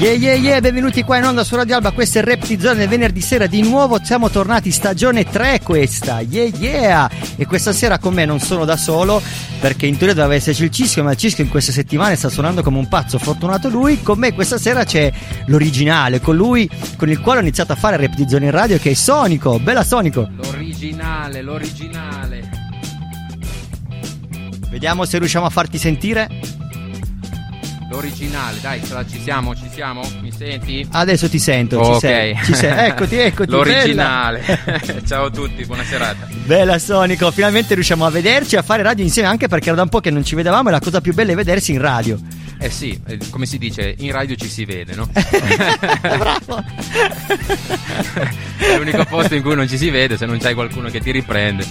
Yeah yeah yeah, benvenuti qua in onda su Radio Alba, questo è Rap di Zone venerdì sera di nuovo, siamo tornati stagione 3 questa, yeah yeah, e questa sera con me non sono da solo perché in teoria doveva esserci il Cischio, ma il Cischio in queste settimane sta suonando come un pazzo, fortunato lui, con me questa sera c'è l'originale, con lui con il quale ho iniziato a fare Rap di Zone in radio che è Sonico, bella Sonico, L'originale, l'originale. vediamo se riusciamo a farti sentire, L'originale, dai, ce la- ci siamo, ci siamo? Mi senti? adesso ti sento, ci ok. sei, ci sei, eccoti, eccoti, L'originale. Ciao a tutti, buona serata. Bella Sonico, finalmente riusciamo a vederci e a fare radio insieme anche perché era da un po' che non ci vedevamo e la cosa più bella è vedersi in radio. Eh sì, eh, come si dice, in radio ci si vede, no? Bravo. È l'unico posto in cui non ci si vede se non c'hai qualcuno che ti riprende.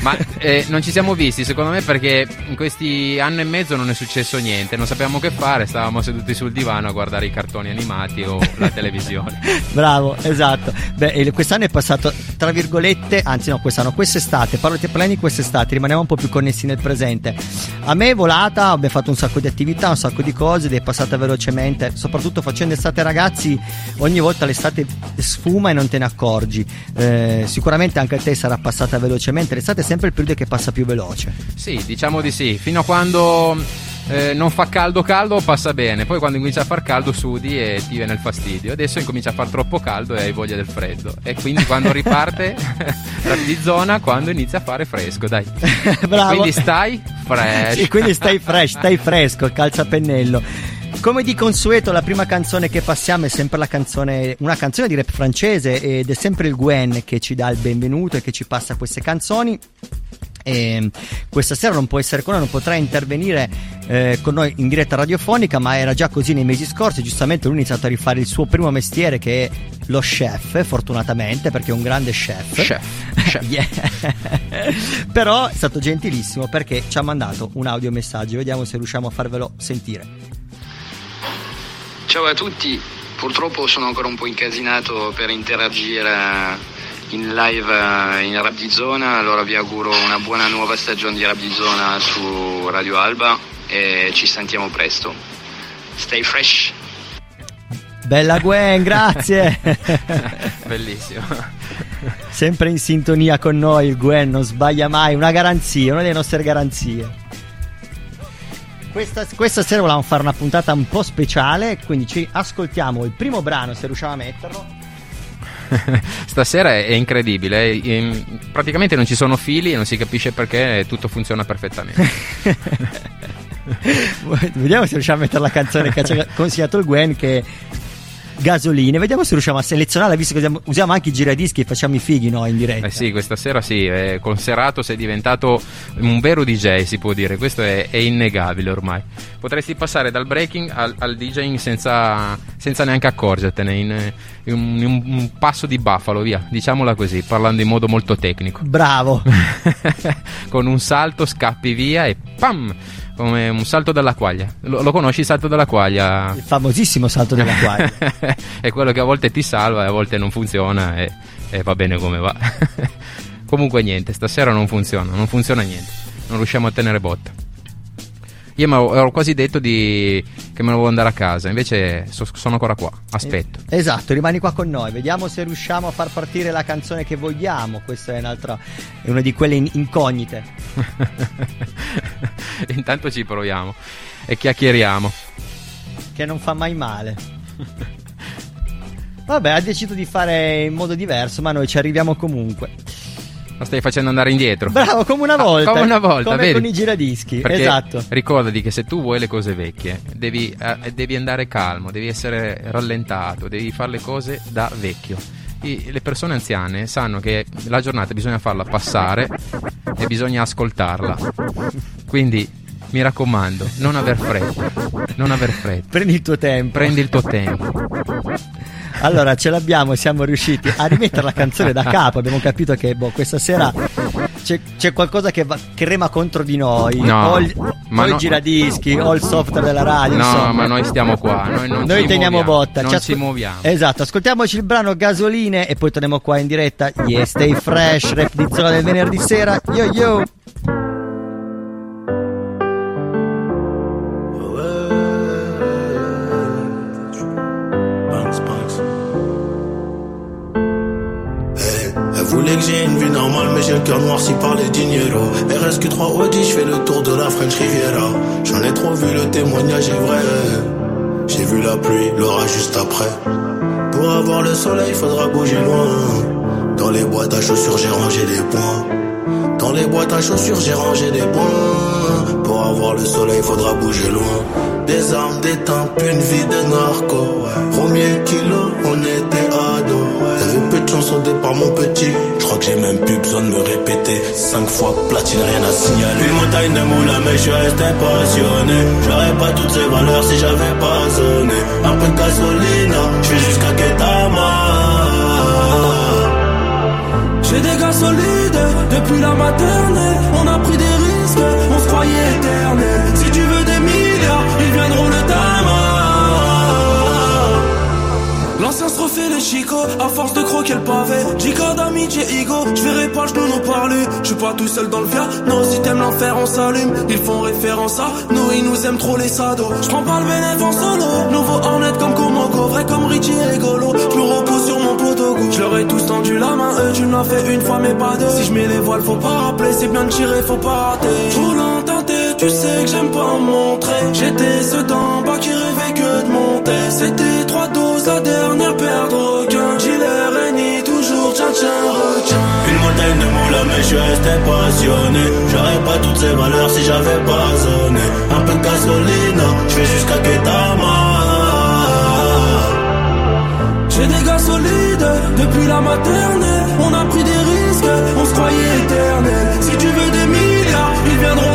Ma eh, non ci siamo visti, secondo me, perché in questi anni e mezzo non è successo niente, non sapevamo che fare, stavamo seduti sul divano a guardare i cartoni animati o la televisione. Bravo, esatto. Beh, quest'anno è passato, tra virgolette, anzi no, quest'anno, quest'estate, parlo di quest'estate, rimaniamo un po' più connessi nel presente. A me è volata, abbiamo fatto un sacco di attività, un sacco di cose ed è passata velocemente, soprattutto facendo estate ragazzi, ogni volta l'estate sfuma e non te ne accorgi. Eh, sicuramente anche a te sarà passata velocemente, l'estate è sempre il periodo che passa più veloce. Sì, diciamo di sì, fino a quando eh, non fa caldo caldo passa bene, poi quando incomincia a far caldo sudi e ti viene il fastidio. Adesso incomincia a far troppo caldo e hai voglia del freddo. E quindi quando riparte di zona, quando inizia a fare fresco, dai. Bravo. Quindi stai fresh. Sì, quindi stai fresh, stai fresco, il calzapennello. Come di consueto, la prima canzone che passiamo è sempre la canzone, una canzone di rap francese ed è sempre il Gwen che ci dà il benvenuto e che ci passa queste canzoni. E questa sera non può essere con noi, non potrà intervenire eh, con noi in diretta radiofonica, ma era già così nei mesi scorsi. Giustamente lui ha iniziato a rifare il suo primo mestiere che è lo chef, fortunatamente, perché è un grande chef. Chef, chef. Yeah. Però è stato gentilissimo perché ci ha mandato un audiomessaggio. Vediamo se riusciamo a farvelo sentire. Ciao a tutti, purtroppo sono ancora un po' incasinato per interagire in live eh, in Rap di Zona, allora vi auguro una buona nuova stagione di Rap di Zona su Radio Alba e ci sentiamo presto. Stay fresh! Bella Gwen, grazie. Bellissimo. Sempre in sintonia con noi il Gwen, non sbaglia mai, una garanzia, una delle nostre garanzie. Questa, questa sera volevamo fare una puntata un po' speciale, quindi ci ascoltiamo il primo brano, se riusciamo a metterlo. Stasera è, incredibile, praticamente non ci sono fili e non si capisce perché tutto funziona perfettamente. Vediamo se riusciamo a mettere la canzone che ci ha consigliato il Gwen che Gasoline. Vediamo se riusciamo a selezionarla, visto che usiamo, usiamo anche i giradischi e facciamo i fighi no, in diretta. Eh sì, questa sera sì, eh, con Serato sei diventato un vero DJ, si può dire, questo è, è innegabile ormai. Potresti passare dal breaking al, al DJing senza, senza neanche accorgertene, in, in un, in un passo di buffalo, via, diciamola così, parlando in modo molto tecnico. Bravo. con un salto scappi via e pam! Come un salto dalla quaglia. Lo, lo conosci il salto dalla quaglia? Il famosissimo salto della quaglia. è quello che a volte ti salva e a volte non funziona e, e va bene come va. Comunque niente, stasera non funziona, non funziona niente. Non riusciamo a tenere botta. Io mi ero quasi detto di... che me ne volevo andare a casa, invece so- sono ancora qua. Aspetto. Esatto, rimani qua con noi. Vediamo se riusciamo a far partire la canzone che vogliamo. Questa è un'altra. È una di quelle in- incognite. Intanto ci proviamo e chiacchieriamo. Che non fa mai male. Vabbè, ha deciso di fare in modo diverso, ma noi ci arriviamo comunque. Lo stai facendo andare indietro. Bravo, come una Ah, volta. come una volta, Come vedi? con i giradischi. Perché Esatto. Ricordati che se tu vuoi le cose vecchie, devi, eh, devi andare calmo, devi essere rallentato, devi fare le cose da vecchio. I- le persone anziane sanno che la giornata bisogna farla passare e bisogna ascoltarla. Quindi mi raccomando, non aver fretta. Non aver fretta. Prendi il tuo tempo. Prendi il tuo tempo. Allora, ce l'abbiamo, siamo riusciti a rimettere la canzone da capo. Abbiamo capito che boh, questa sera c'è, c'è qualcosa che, va, che rema contro di noi. No, o il, ma o il no- giradischi, o il software della radio. No, insomma. ma noi stiamo qua. Noi, non Noi ci teniamo muoviamo, botta. Non Ci ci ascol- muoviamo. Esatto, ascoltiamoci il brano Gasoline e poi torniamo qua in diretta. Yeah, stay fresh, rap di zona del venerdì sera. Yo yo. Voulait que j'ai une vie normale, mais j'ai le cœur noirci par les dineros. RSQ3 Audi, je fais le tour de la French Riviera. J'en ai trop vu, le témoignage est vrai. J'ai vu la pluie, l'orage juste après. Pour avoir le soleil, faudra bouger loin. Dans les boîtes à chaussures, j'ai rangé des points. Dans les boîtes à chaussures, j'ai rangé des points. Pour avoir le soleil, faudra bouger loin. Des armes, des tempes, une vie de narco. Premier kilo, on était ados. Mon petit. Je crois que j'ai même plus besoin de me répéter. Cinq fois platine, rien à signaler. Une montagne de moulin, mais je suis resté passionné. J'aurais pas toutes ces valeurs si j'avais pas sonné. Un peu de gasoline, je vais jusqu'à Ketama. J'ai des gars solides depuis la maternelle. On a pris des risques, on se croyait éternel. L'ancien se refait les chicots, à force de croquer le pavé. Jica d'amitié, ego, je verrai pas, je nous parler. Je suis pas tout seul dans le fiat, non, si t'aimes l'enfer, on s'allume. Ils font référence à nous, ils nous aiment trop les sados. Je prends pas le bénéfice en solo, nouveau Hornet comme Komoko, vrai comme Richie et Golo. Je me repose sur mon poteau Je leur ai tous tendu la main, eux, tu me l'as fait une fois, mais pas deux. Si je mets les voiles, faut pas rappeler, c'est bien de tirer, faut pas rater. Je roule en tu sais que j'aime pas montrer. J'étais ceux d'en bas qui rêvaient que de monter. C'était la dernière paire de requins. Gilet Réni, toujours tchan tchan requin. Une montagne de moulins, mais je suis resté passionné. J'aurais pas toutes ces valeurs si j'avais pas sonné. Un peu de gasoline, je vais jusqu'à Ketama. J'ai des gars solides depuis la maternelle. On a pris des risques, on se croyait éternel. Si tu veux des milliards, ils viendront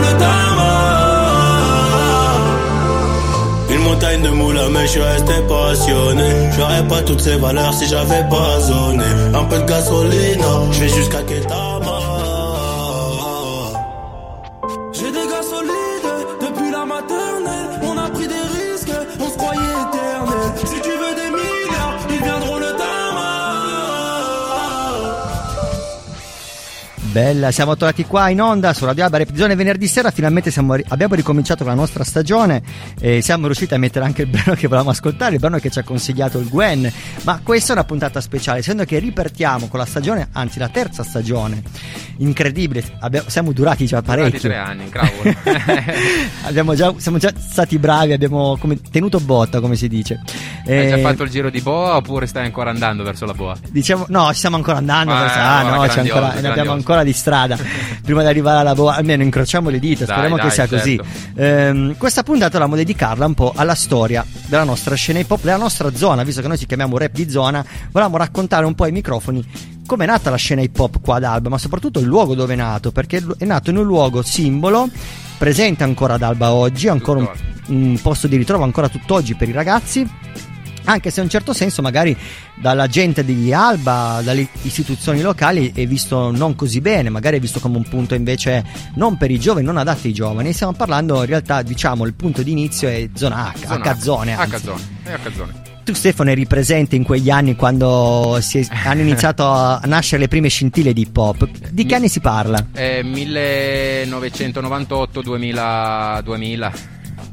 De moulins, mais je suis resté passionné. J'aurais pas toutes ces valeurs si j'avais pas zoné. Un peu de gasoline, je vais jusqu'à Ketama. Bella, siamo tornati qua in onda su Radio Alba Repetizione venerdì sera. Finalmente siamo abbiamo ricominciato con la nostra stagione e siamo riusciti a mettere anche il brano che volevamo ascoltare, il brano che ci ha consigliato il Gwen. Ma questa è una puntata speciale, essendo che ripartiamo con la stagione, anzi la terza stagione. Incredibile, abbiamo- siamo durati già Durati parecchio. tre anni. Abbiamo già, siamo già stati bravi, abbiamo come- tenuto botta, come si dice. Hai già Eh, fatto il giro di boa oppure stai ancora andando verso la boa? Diciamo, no, ci stiamo ancora andando. Ah, verso- ah, no, ancora, ne abbiamo grandioso. Di strada prima di arrivare alla boa. Almeno incrociamo le dita, Dai, speriamo dai, che sia così. certo. Ehm, questa puntata volevamo dedicarla un po' alla storia della nostra scena hip hop, della nostra zona, visto che noi ci chiamiamo rap di zona. Volevamo raccontare un po' ai microfoni come è nata la scena hip hop qua ad Alba, ma soprattutto il luogo dove è nato, perché è nato in un luogo simbolo, presente ancora ad Alba oggi, ancora un, un posto di ritrovo ancora tutt'oggi per i ragazzi. Anche se in un certo senso magari dalla gente di Alba, dalle istituzioni locali è visto non così bene, magari è visto come un punto invece non per i giovani, non adatto ai giovani. Stiamo parlando in realtà, diciamo, il punto di inizio è zona H, Zona H-zone. H-zone, H-zone. Tu Stefano eri presente in quegli anni quando si è- hanno iniziato a nascere le prime scintille di hip hop. Di che anni si parla? È 1998 2000, 2000.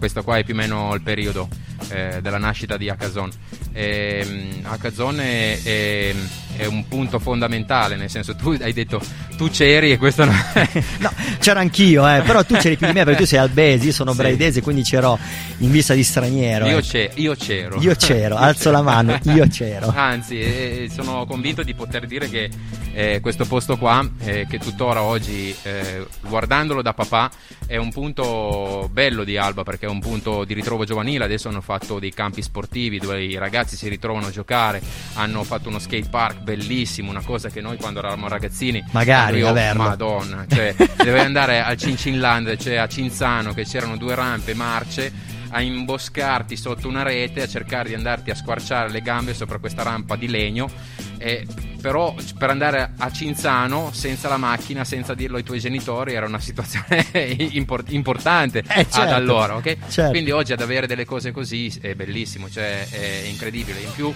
Questo qua è più o meno il periodo eh, della nascita di H-Zone. Ehm, H-Zone è, è- è un punto fondamentale, nel senso tu hai detto tu c'eri e questo no. No, c'ero anch'io, eh, però tu c'eri più di me perché tu sei albesi, io sono Sì. braidese, quindi c'ero in vista di straniero. io, eh. c'è- io c'ero. Io c'ero, alzo la mano, io c'ero. Anzi, eh, sono convinto di poter dire che eh, questo posto qua, eh, che tuttora oggi, eh, guardandolo da papà, è un punto bello di Alba perché un punto di ritrovo giovanile. Adesso hanno fatto dei campi sportivi dove i ragazzi si ritrovano a giocare. Hanno fatto uno skate park bellissimo, una cosa che noi quando eravamo ragazzini, Magari io. Madonna, cioè, dovevi andare al Cincinland, cioè a Cinzano, che c'erano due rampe, marce a imboscarti sotto una rete, a cercare di andarti a squarciare le gambe sopra questa rampa di legno E però per andare a Cinzano senza la macchina, senza dirlo ai tuoi genitori, era una situazione import- importante Eh, certo. ad allora, ok? Certo. Quindi oggi ad avere delle cose così è bellissimo, cioè è incredibile. In più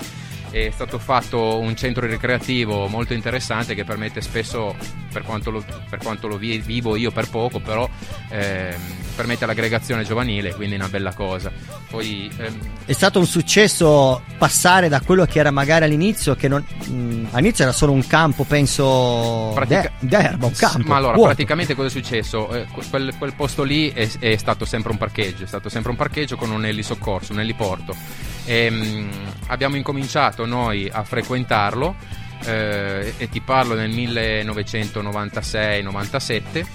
è stato fatto un centro ricreativo molto interessante che permette spesso, per quanto lo, per quanto lo vi- vivo io per poco, però ehm, permette l'aggregazione giovanile, quindi è una bella cosa. Poi ehm, È stato un successo passare da quello che era magari all'inizio, che non, mh, all'inizio era solo un campo, penso, Pratica- de- d'erba, un campo. Ma allora, vuoto. praticamente cosa è successo? Eh, que- quel, quel posto lì è, è stato sempre un parcheggio, è stato sempre un parcheggio con un elisoccorso, un eliporto. E, mh, abbiamo incominciato noi a frequentarlo eh, e ti parlo nel 1996-97.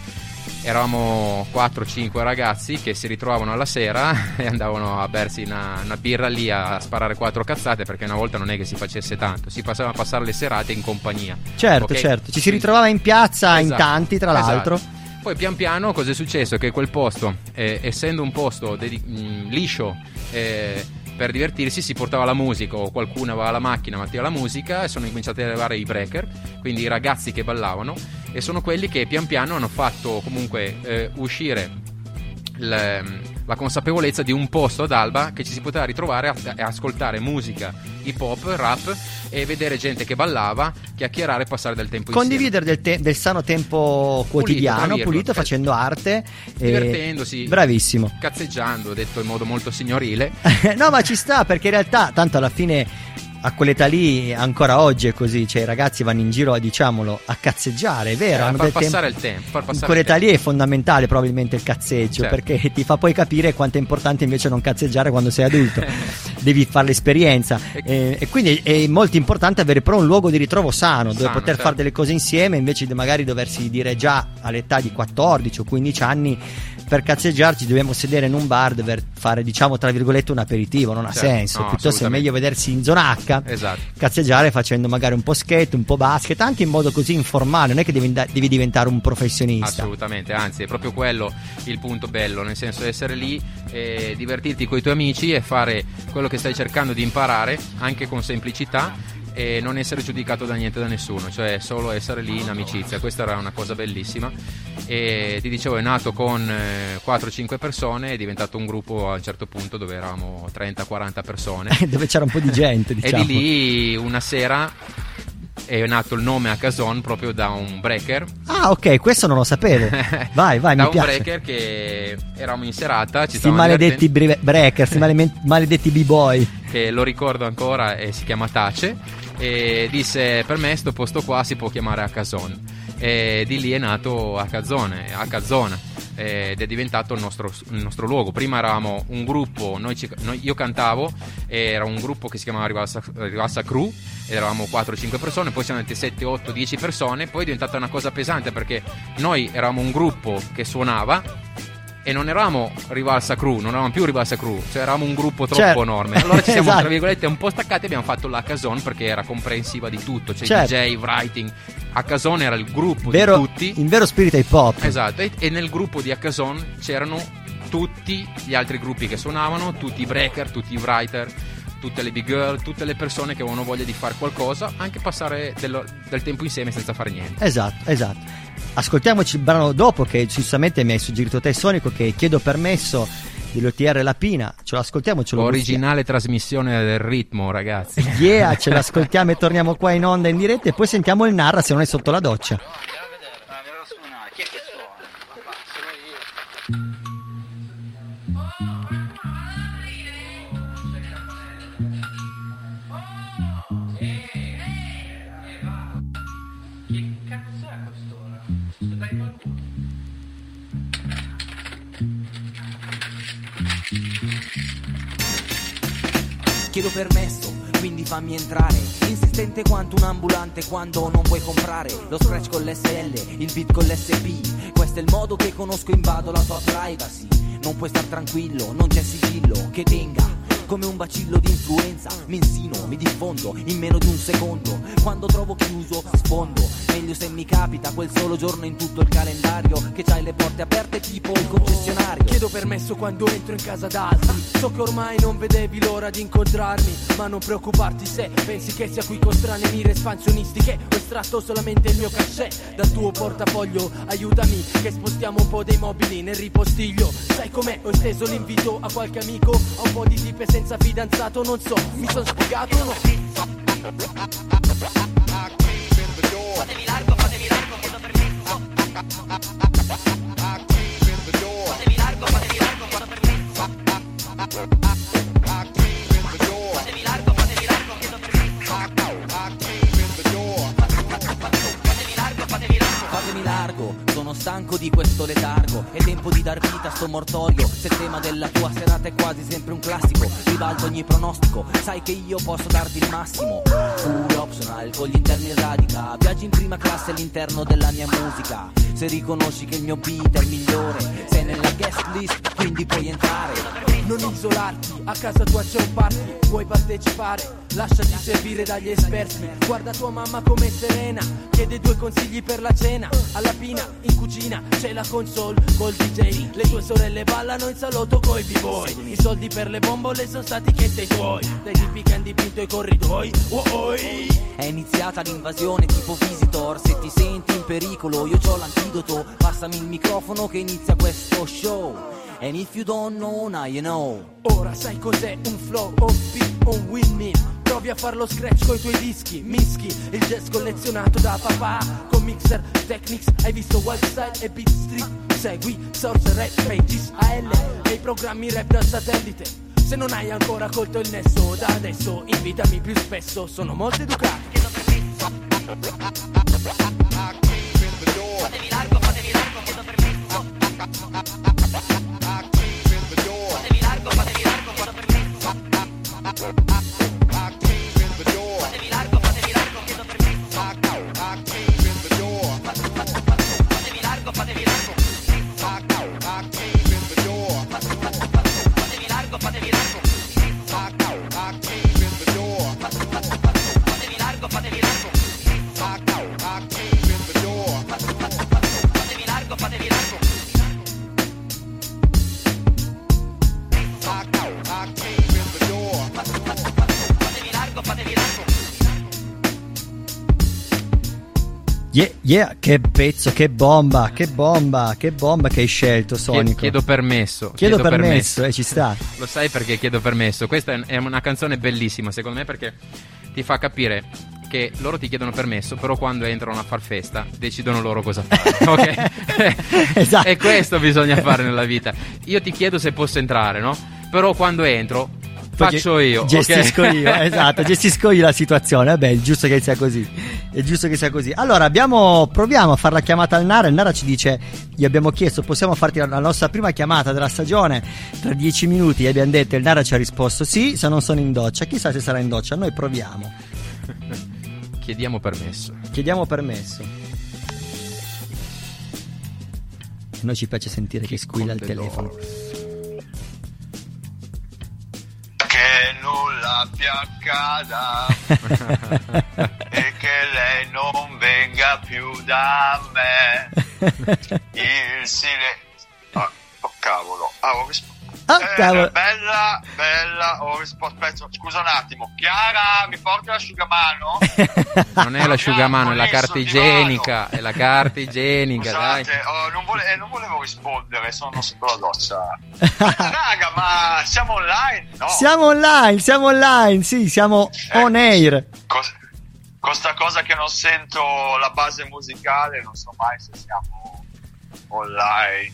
Eravamo 4-5 ragazzi che si ritrovavano alla sera e andavano a bersi una, una birra lì a sparare quattro cazzate perché una volta non è che si facesse tanto, si passava a passare le serate in compagnia. Certo, ok? certo. Ci si ritrovava in piazza in Esatto, tanti, tra esatto. l'altro. Poi pian piano cosa è successo? Che quel posto, eh, essendo un posto dedi- mh, liscio eh, per divertirsi, si portava la musica o qualcuno aveva la macchina, metteva la musica e sono cominciati ad arrivare i breaker, quindi i ragazzi che ballavano e sono quelli che pian piano hanno fatto comunque eh, uscire l- la consapevolezza di un posto ad Alba che ci si poteva ritrovare a, a ascoltare musica, hip hop, rap e vedere gente che ballava, chiacchierare e passare del tempo. Condividere del, te- del sano tempo quotidiano, pulito, virgolette. facendo arte. e- Divertendosi. Bravissimo. cazzeggiando, detto in modo molto signorile. no, ma ci sta perché in realtà, tanto alla fine. A quell'età lì, ancora oggi è così, cioè i ragazzi vanno in giro, diciamolo, a cazzeggiare, è vero? Eh, far passare tempo- il tempo, far In passare quell'età il lì è fondamentale probabilmente il cazzeggio, Certo. perché ti fa poi capire quanto è importante invece non cazzeggiare quando sei adulto, devi fare l'esperienza. Eh, e quindi è molto importante avere però un luogo di ritrovo sano, dove Sano, poter certo. fare delle cose insieme invece di magari doversi dire già all'età di 14 o 15 anni per cazzeggiarci dobbiamo sedere in un bar per fare diciamo tra virgolette un aperitivo, non ha Certo, senso, no, piuttosto è meglio vedersi in zona H Esatto. cazzeggiare facendo magari un po' skate, un po' basket, anche in modo così informale, non è che devi, devi diventare un professionista. Assolutamente, anzi è proprio quello il punto bello, nel senso di essere lì, e divertirti con i tuoi amici e fare quello che stai cercando di imparare anche con semplicità e non essere giudicato da niente da nessuno, cioè solo essere lì in amicizia, questa era una cosa bellissima. E ti dicevo è nato con eh, 4-5 persone, è diventato un gruppo a un certo punto dove eravamo 30-40 persone. Dove c'era un po' di gente, diciamo. e di lì una sera è nato il nome a Cason proprio da un breaker Ah, ok, questo non lo sapevo. Vai, vai, da mi un piace. breaker che eravamo in serata ci stavamo maledetti bre- breaker, sti male- maledetti b-boy. che lo ricordo ancora e si chiama Tace e disse per me sto posto qua si può chiamare Acazon e di lì è nato Acazone Acazona ed è diventato il nostro, il nostro luogo. Prima eravamo un gruppo noi ci- noi- io cantavo era un gruppo che si chiamava Rivalsa, Rivalsa Crew eravamo 4-5 persone poi siamo andati 7, 8, 10 persone poi è diventata una cosa pesante perché noi eravamo un gruppo che suonava e non eravamo Rivalsa Crew, non eravamo più Rivalsa Crew, cioè eravamo un gruppo troppo Certo. enorme. Allora ci siamo Esatto. tra virgolette un po' staccati e abbiamo fatto la Cason perché era comprensiva di tutto, cioè Certo. DJ, writing. A Cason era il gruppo Vero, di tutti. in vero spirito hip hop. Esatto, e, e nel gruppo di Accason c'erano tutti gli altri gruppi che suonavano, tutti i breaker, tutti i writer, tutte le big girl, tutte le persone che avevano voglia di fare qualcosa, anche passare dello- del tempo insieme senza fare niente. Esatto, esatto. Ascoltiamoci il brano dopo che giustamente mi hai suggerito te Sonico che chiedo permesso dell'OTR Lapina. Ce lo ascoltiamo, ce lo Originale trasmissione del ritmo, ragazzi. Yeah, ce l'ascoltiamo e torniamo qua in onda in diretta e poi sentiamo il narra se non è sotto la doccia. Chiedo permesso, quindi fammi entrare. Insistente quanto un ambulante quando non vuoi comprare. Lo scratch con l'SL, il beat con l'SP. Questo è il modo che conosco, invado la tua privacy. Non puoi star tranquillo, non c'è sigillo che tenga come un bacillo di influenza. Mi insino, mi diffondo in meno di un secondo. Quando trovo chiuso, sfondo. Meglio se mi capita quel solo giorno in tutto il calendario che c'hai le porte aperte tipo il concessionario. Chiedo permesso quando entro in casa d'altri. So che ormai non vedevi l'ora di incontrarmi. Ma non preoccuparti se pensi che sia qui con strane mire espansionisti. Che ho estratto solamente il mio cachet dal tuo portafoglio. Aiutami, che spostiamo un po' dei mobili nel ripostiglio. Sai com'è? Ho esteso l'invito a qualche amico. A un po' di tipe senza fidanzato, non so. Mi sono spiegato o no? Fatevi largo, fatevi largo, chiedo permesso. Fatevi largo, fatevi largo, chiedo permesso. Fatevi largo, fatevi largo, chiedo permesso. Fatevi largo, fatevi largo. Fatemi largo, sono stanco di questo letargo. È tempo di dar vita a sto mortorio. Se il tema della tua serata è quasi sempre un classico, ribalto ogni pronostico. Sai che io posso darti il massimo. Full optional, con gli interni radica. Viaggi in prima classe all'interno della mia musica. Se riconosci che il mio beat è il migliore, sei nella guest list, quindi puoi entrare. Non isolarti, a casa tua c'è un party, vuoi partecipare? Lasciati servire dagli esperti. Guarda tua mamma come serena, chiede due consigli per la cena. Alla pina, in cucina, c'è la console col DJ. Le tue sorelle ballano in salotto coi b-boy. I soldi per le bombole sono stati che dei tuoi. Dai tipi che hanno dipinto i corridoi. Oh, oi. È iniziata l'invasione tipo visitor Se ti senti in pericolo io c'ho l'antidoto Passami il microfono che inizia questo show And if you don't know now you know. Ora sai cos'è un flow, un beat, un windmill Provi a farlo scratch coi tuoi dischi, mischi. Il jazz collezionato da papà Con mixer, technics, hai visto website e beat street? Segui source rap pages AL E. I programmi rap da satellite. Se non hai ancora colto il nesso da adesso Invitami più spesso, sono molto educato. Fatevi largo, fatevi largo, chiedo permesso. Ah. Yeah, yeah, che pezzo, che bomba, che bomba, che bomba che hai scelto, Sonico. Chiedo permesso. Chiedo permesso, eh, ci sta. Lo sai perché chiedo permesso? Questa è- una canzone bellissima, secondo me, perché ti fa capire che loro ti chiedono permesso, però quando entrano a far festa decidono loro cosa fare. ok? Esatto. E questo bisogna fare nella vita. Io ti chiedo se posso entrare, no? Però quando entro faccio io. Gestisco io, esatto, gestisco io la situazione. Vabbè, è giusto che sia così. È giusto che sia così. Allora, abbiamo, proviamo a fare la chiamata al Nara. Il Nara ci dice: Gli abbiamo chiesto, possiamo farti la, nostra prima chiamata della stagione tra dieci minuti? Gli abbiamo detto, il Nara ci ha risposto sì, se non sono in doccia. Chissà se sarà in doccia. Noi proviamo. Chiediamo permesso. Chiediamo permesso. A noi ci piace sentire che squilla il telefono. Che nulla più accada e che lei non venga più da me. Il silenzio. Ah, oh cavolo. Ah, ho risposto. Ah, Eh, bella, bella, ho risposto. Aspetta, scusa un attimo. Chiara, mi porti l'asciugamano? Non è l'asciugamano, è la carta igienica. È la carta igienica, dai. Scusate, oh, non, vole- eh, non volevo rispondere, sono sotto la doccia. Raga, ma siamo online? No. Siamo online, siamo online, sì, siamo on air. Cos- con sta cosa che non sento la base musicale, non so mai se siamo online.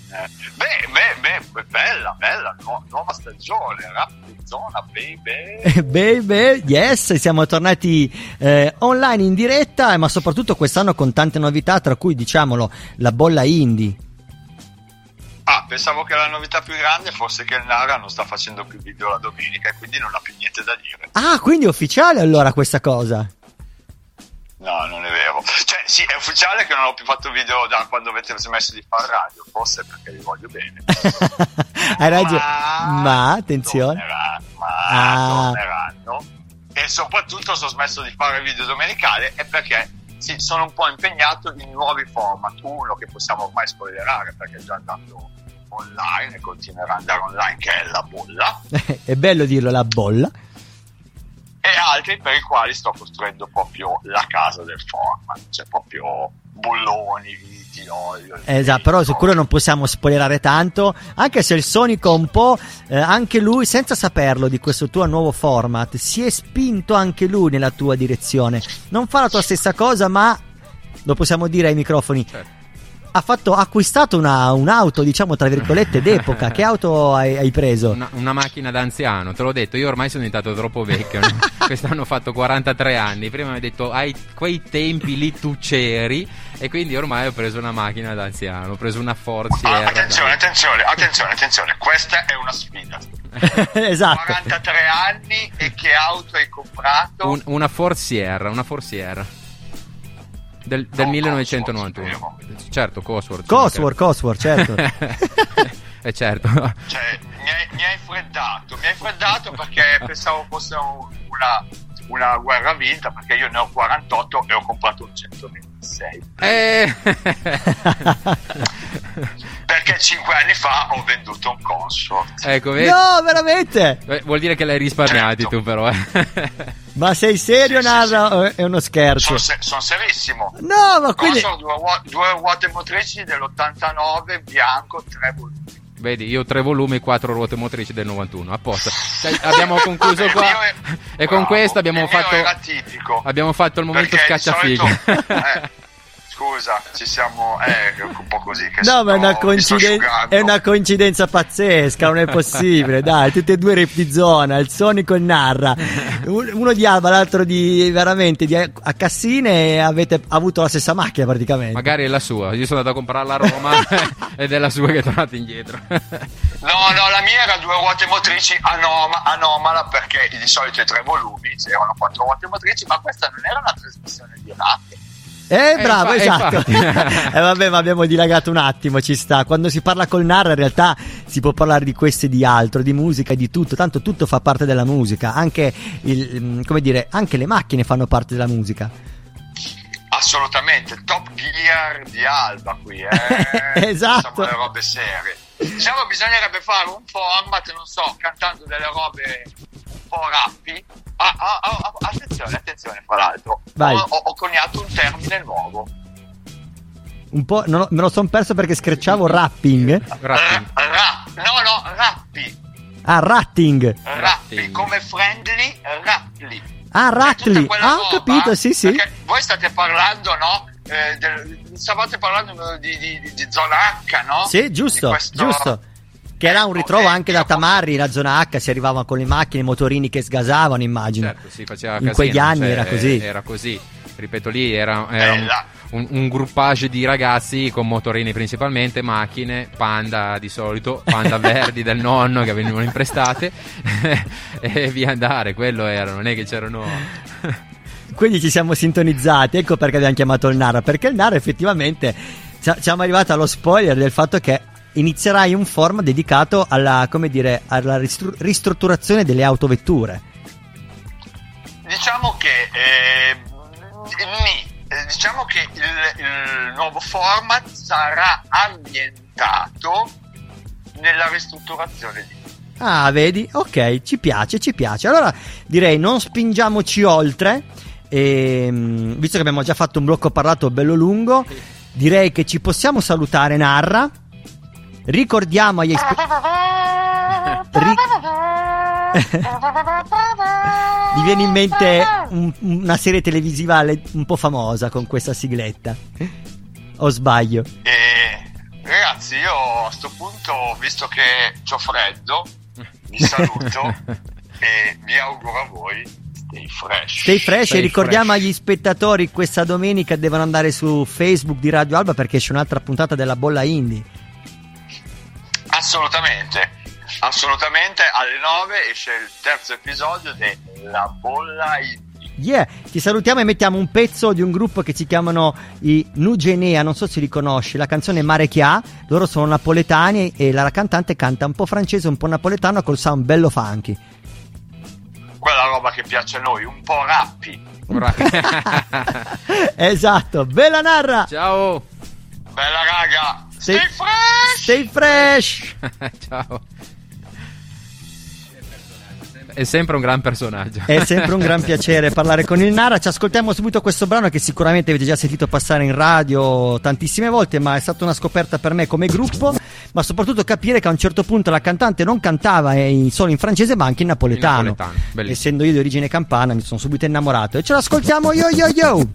Beh, beh, beh, bella, bella, nu- nuova stagione, rap di zona, baby. Baby, yes, siamo tornati eh, online in diretta, eh, ma soprattutto quest'anno con tante novità, tra cui diciamolo la bolla indie. Ah, pensavo che la novità più grande fosse che il Nara non sta facendo più video la domenica e quindi non ha più niente da dire. Ah, quindi è ufficiale allora questa cosa. No. Cioè, sì, è ufficiale che non ho più fatto video da quando avete smesso di fare radio, forse perché vi voglio bene. Hai ragione. Ma- Ma attenzione. Tornerà, ma Ah. torneranno. E soprattutto ho smesso di fare video domenicali è perché sì, sono un po' impegnato in nuovi format. Uno che possiamo ormai spoilerare perché è già andato online e continuerà ad andare online, che è la bolla. È bello dirlo, la bolla. E altri per i quali sto costruendo proprio la casa del format, cioè proprio bulloni, viti, olio. Esatto, però quello non possiamo spoilerare tanto, anche se il Sonico un po', eh, anche lui, senza saperlo di questo tuo nuovo format, si è spinto anche lui nella tua direzione. Non fa la tua stessa cosa, ma lo possiamo dire ai microfoni. Certo. Ha, fatto, ha acquistato una, un'auto, diciamo tra virgolette, d'epoca. che auto hai, hai preso? Una, una macchina da anziano, te l'ho detto, io ormai sono diventato troppo vecchio. no? Quest'anno ho fatto 43 anni. Prima mi hai detto, ai quei tempi lì tu c'eri. E quindi ormai ho preso una macchina da anziano. Ho preso una Ford Ah, Sierra. attenzione, dai. attenzione, attenzione, attenzione, questa è una sfida. esatto. 43 anni e che auto hai comprato? Un- una Ford Sierra, una Ford Sierra. Del, del No, 1991. Certo, Cosworth. Cosworth, Cosworth, certo. eh certo. Cioè, mi hai, mi hai freddato, mi hai freddato perché pensavo fosse un- una, una guerra vinta perché io ne ho 48 e ho comprato un 126. Eh. Perché 5 anni fa ho venduto un consort. ecco, vedi? no, veramente? Beh, Vuol dire che l'hai risparmiati Certo. tu però. eh. Ma sei serio, Sì, sì, Narra? o È uno scherzo. Sono, se- sono serissimo. No, ma quindi... Consort, due, ruo- due ruote motrici dell'89 bianco, tre volumi. Vedi, io ho tre volumi e quattro ruote motrici del 91. Apposta. Dai, abbiamo concluso qua. È- E con bravo, questo abbiamo fatto. Abbiamo fatto il momento scacciafiga. solito- eh, scusa, ci siamo. Eh, un po' così. Che No, ma è una, coinciden- è una coincidenza pazzesca, non è possibile. Dai, tutti e due rap di zona, il Sonico e il Narra. Un- Uno di Alba, l'altro di veramente di a a Cassine e avete avuto la stessa macchina praticamente. Magari è la sua. Io sono andato a comprarla a Roma ed è la sua che è tornata indietro. No, no, la mia era due ruote motrici anoma- anomala perché di solito i tre volumi c'erano quattro ruote motrici, ma questa non era una trasmissione di rap. Eh, Eh, bravo, esatto. infatti. eh, vabbè, ma abbiamo dilagato un attimo, ci sta. Quando si parla col Narra, in realtà si può parlare di questo e di altro, di musica e di tutto. Tanto tutto fa parte della musica. Anche, il, mm, come dire, anche le macchine fanno parte della musica. Assolutamente, Top Gear di Alba qui, eh. Esatto. Insomma, le robe serie. Diciamo bisognerebbe fare un format, non so, cantando delle robe po' rappi. Ah, ah, ah, ah, attenzione, attenzione, fra l'altro. Vai. Ho, ho- coniato un termine nuovo. Un po', no, me lo son perso perché screcciavo rapping. Rapping. Ra- rap. No, no, rappi. Ah, ratting. Rappi, Rapping. come friendly, rappli. Ah, quella Ah, ho roba, capito, sì, sì. Perché voi state parlando, no? eh, del- stavate parlando di, di- di- di zona H, no? Sì, Di giusto, questo- giusto. Che era un ritrovo eh, anche da Tamarri, la zona H, si arrivava con le macchine, i motorini che sgasavano, immagino. Certo, si faceva In casino, quegli anni cioè, era così. Era così. Ripeto, lì era, era un, Bella. un, un gruppage di ragazzi con motorini principalmente, macchine, panda di solito, panda verdi del nonno che venivano imprestate e via andare. Quello era, non è che c'erano. Quindi ci siamo sintonizzati, ecco perché abbiamo chiamato il Nara, perché il Nara effettivamente ci- siamo arrivati allo spoiler del fatto che inizierai un forum dedicato alla, come dire, alla ristru- ristrutturazione delle autovetture. Diciamo che eh, eh, diciamo che il, il nuovo format sarà ambientato nella ristrutturazione di Ah, vedi? Ok, ci piace, ci piace. Allora direi non spingiamoci oltre. ehm, visto che abbiamo già fatto un blocco parlato bello lungo, direi che ci possiamo salutare, Narra. Ricordiamo agli espe- Mi viene in mente un- una serie televisiva le- un po' famosa con questa sigletta. O sbaglio? E ragazzi, io a sto punto, visto che ho freddo, vi saluto e vi auguro a voi stay fresh. Stay fresh Stay e ricordiamo fresh. agli spettatori questa domenica devono andare su Facebook di Radio Alba perché c'è un'altra puntata della bolla indie. Assolutamente, assolutamente alle 9 esce il terzo episodio della bolla. Yeah, ti salutiamo e mettiamo un pezzo di un gruppo che si chiamano i Nugenea, non so se li conosci, la canzone Mare Chia, loro sono napoletani e la cantante canta un po' francese, un po' napoletano col sound bello funky. quella roba che piace a noi, un po' rappi. esatto, bella narra. Ciao. Bella raga. Stay- Stay fresh. Stay fresh. Ciao. È sempre un gran personaggio. È sempre un gran piacere parlare con il Nara. Ci ascoltiamo subito questo brano che sicuramente avete già sentito passare in radio tantissime volte, ma è stata una scoperta per me come gruppo. Ma soprattutto capire che a un certo punto la cantante non cantava in- solo in francese, ma anche in napoletano. In napoletano. Essendo io di origine campana, mi sono subito innamorato. E ce l'ascoltiamo yo yo yo.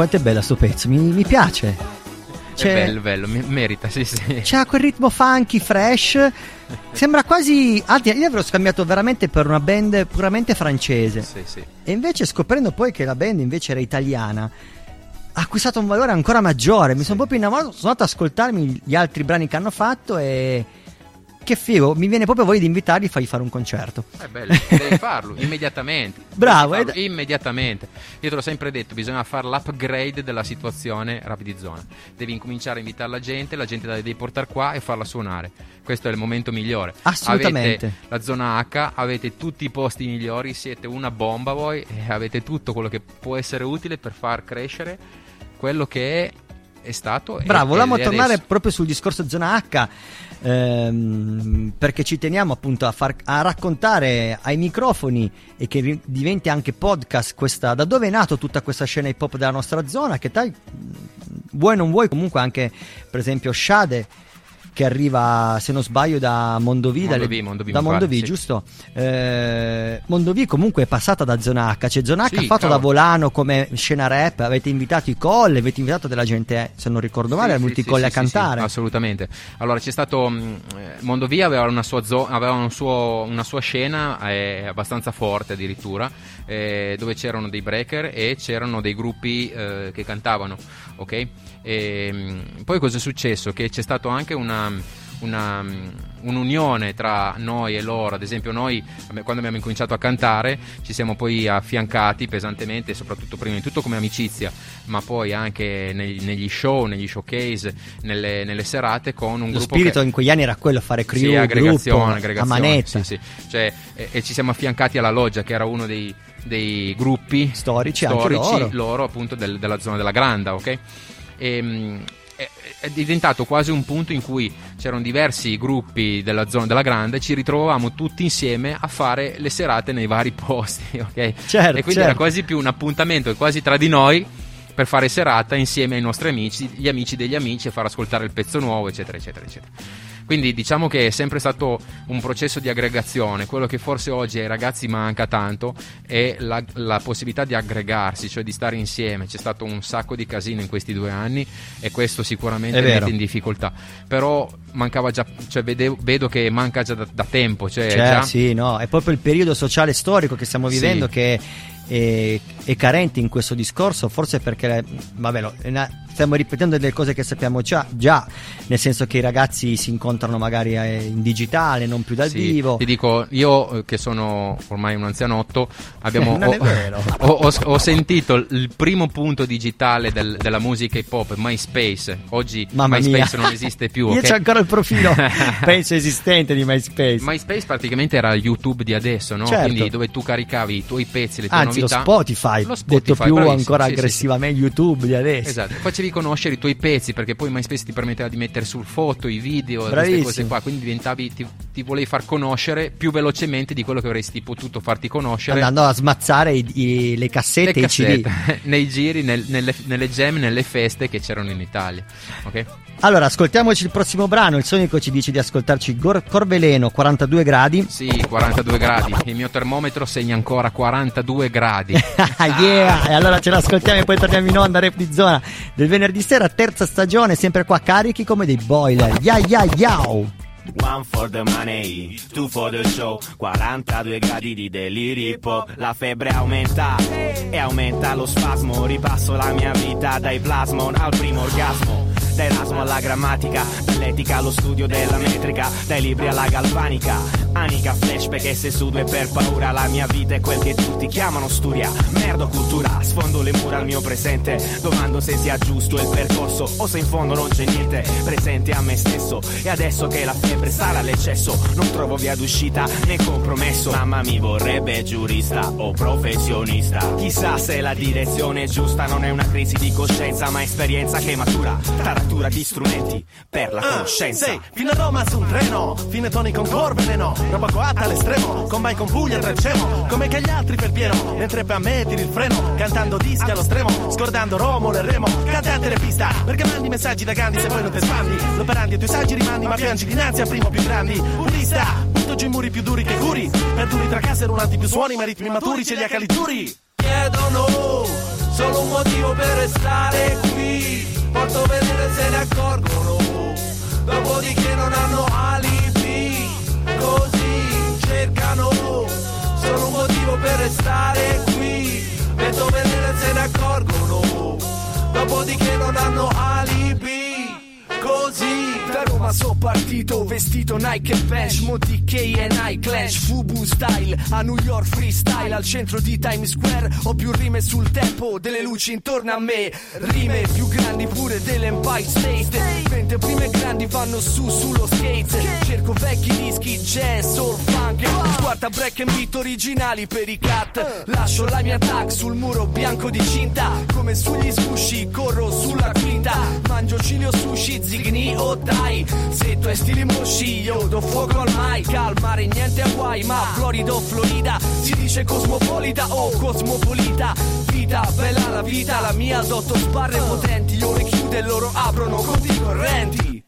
Quanto è bella sto pezzo, mi, mi piace. Cioè, È bello, bello, mi- merita, sì, sì. C'ha quel ritmo funky, fresh. Sembra quasi. Anzi, io avrò scambiato veramente per una band puramente francese. Sì, sì. E invece scoprendo poi che la band invece era italiana, ha acquistato un valore ancora maggiore. Mi sono proprio innamorato. Sono andato ad ascoltarmi gli altri brani che hanno fatto e. Che figo, mi viene proprio voglia di invitarli e fargli fare un concerto. È bello, devi farlo immediatamente. Bravo, farlo ed- immediatamente. Io te l'ho sempre detto, bisogna fare l'upgrade della situazione Rapidi Zona. Devi incominciare a invitare la gente, la gente la devi portare qua e farla suonare. Questo è il momento migliore. Assolutamente. Avete la zona H, avete tutti i posti migliori, siete una bomba voi e avete tutto quello che può essere utile per far crescere quello che è, è stato. Bravo, volevamo tornare adesso. proprio sul discorso zona H. ehm, perché ci teniamo appunto a, far, a raccontare ai microfoni e che ri- diventi anche podcast questa, da dove è nato tutta questa scena hip hop della nostra zona che dai vuoi o non vuoi comunque anche per esempio Shade che arriva, se non sbaglio, da Mondovì. dalle- Mondovì, Mondovì, da mi pare, Mondovì, sì. giusto? Eh, Mondovì comunque è passata da Zona H. Cioè, Zona H Sì, ha fatto cavolo. da volano come scena rap. Avete invitato i colle, avete invitato della gente, se non ricordo male, Sì, a sì, multicolle a cantare. assolutamente. Allora c'è stato mh, eh, Mondovì aveva una sua, zo- aveva un suo- una sua scena eh, abbastanza forte addirittura, eh, dove c'erano dei breaker e c'erano dei gruppi eh, che cantavano, ok? E, mh, poi cosa è successo? Che c'è stato anche una una, un'unione tra noi e loro, ad esempio noi quando abbiamo incominciato a cantare ci siamo poi affiancati pesantemente, soprattutto prima di tutto come amicizia, ma poi anche nei- negli show, negli showcase, nelle, nelle serate con un Lo gruppo spirito che... in quegli anni era quello, fare crew, Sì, aggregazione, gruppo, aggregazione, a manetta. sì, sì. Cioè, e, e ci siamo affiancati alla Loggia, che era uno dei, dei gruppi Storici, anche loro. appunto del- della zona della Granda, ok? E, mh, è, diventato quasi un punto in cui c'erano diversi gruppi della zona della Grande e ci ritrovavamo tutti insieme a fare le serate nei vari posti, ok? Certo, e quindi certo. era quasi più un appuntamento quasi tra di noi per fare serata insieme ai nostri amici, gli amici degli amici e far ascoltare il pezzo nuovo, eccetera, eccetera, eccetera. Quindi diciamo che è sempre stato un processo di aggregazione, quello che forse oggi ai ragazzi manca tanto è la, la possibilità di aggregarsi, cioè di stare insieme. C'è stato un sacco di casino in questi due anni e questo sicuramente mette in difficoltà. Però mancava già, cioè vedevo- vedo che manca già da, da tempo. Cioè Cioè, già- sì, no, è proprio il periodo sociale storico che stiamo Sì. vivendo che è, è carente in questo discorso, forse perché, vabbè, lo- una- stiamo ripetendo delle cose che sappiamo già, già, nel senso che i ragazzi si incontrano magari eh, in digitale, non più dal Sì, vivo. Ti dico, io eh, che sono ormai un anzianotto, abbiamo, ho, ho- ho- ho sentito il- primo punto digitale del- della musica hip hop, MySpace. Oggi Mamma MySpace mia. non esiste più. Io ok? c'ho ancora il profilo, penso esistente di MySpace. MySpace praticamente era YouTube di adesso, no? Certo. Quindi dove tu caricavi i tuoi pezzi, le tue Anzi, lo. Spotify, Lo detto Spotify, più bravissimo, ancora sì, sì, sì. aggressivamente YouTube di adesso. Esatto, facevi conoscere i tuoi pezzi perché poi MySpace ti permetteva di mettere sul foto i video, queste Bravissimo. cose qua, quindi diventavi, ti, ti volevi far conoscere più velocemente di quello che avresti potuto farti conoscere Andando a smazzare i- i- le cassette e i CD. nei giri, nel- nelle, nelle jam, nelle feste che c'erano in Italia. Ok? Allora, ascoltiamoci il prossimo brano. Il Sonico ci dice di ascoltarci Gor- Corveleno, 42 gradi. Sì, 42 gradi. Il mio termometro segna ancora 42 gradi. yeah! E allora ce l'ascoltiamo e poi torniamo in onda, rap di zona del venerdì sera, terza stagione, sempre qua carichi come dei boiler. Ya ya yao! One for the money, two for the show 42 gradi di deliri pop La febbre aumenta e aumenta lo spasmo Ripasso la mia vita dai plasmon al primo orgasmo Erasmo alla grammatica, dall'etica allo studio della metrica, dai libri alla galvanica, anica flashback e se sudo e per paura la mia vita è quel che tutti chiamano studia, merda cultura, sfondo le mura al mio presente, domando se sia giusto il percorso o se in fondo non c'è niente presente a me stesso. E adesso che la febbre sale all'eccesso non trovo via d'uscita né compromesso, mamma mi vorrebbe giurista o professionista, chissà se la direzione è giusta, non è una crisi di coscienza ma esperienza che matura, taratura di strumenti per la conoscenza. Sì, fino a Roma su un treno, fine toni con corvene no, roba coatta all'estremo, con mai con Puglia e Treccemo, come che gli altri per pieno, mentre per me tiri il freno, cantando dischi allo stremo, scordando Romolo e Remo, cantante le pista, perché mandi messaggi da grandi se poi non ti espandi, l'operandi e tu saggi rimandi ma piangi dinanzi al primo più grandi, purista, butto giù i muri più duri che curi, per duri tra case rullanti più suoni, ma ritmi maturi ce li ha caligiuri. chiedono solo un motivo per restare qui. Porto venere se ne accorgono, dopodiché non hanno alibi. Così cercano solo un motivo per restare qui. Vedo venere se ne accorgono, dopodiché non hanno alibi. Così. Da Roma sono partito, vestito Nike e Bench, mo DK e Nike Clench, Fubu style, a New York freestyle, al centro di Times Square, ho più rime sul tempo, delle luci intorno a me, rime più grandi pure dell'Empire State, mentre prime grandi vanno su sullo skate, cerco vecchi dischi, jazz, soul, funk, guarda break e beat originali per i cat, lascio la mia tag sul muro bianco di cinta, come sugli sgusci, corro sulla quinta, mangio cilio sushi, zigni o dai, se tu hai stili mosci, io do fuoco al mai, calmare niente guai, ma Florida o Florida, si dice cosmopolita o cosmopolita, vita, bella la vita, la mia adotto sbarre potenti, io le chiudo e loro aprono conti correnti.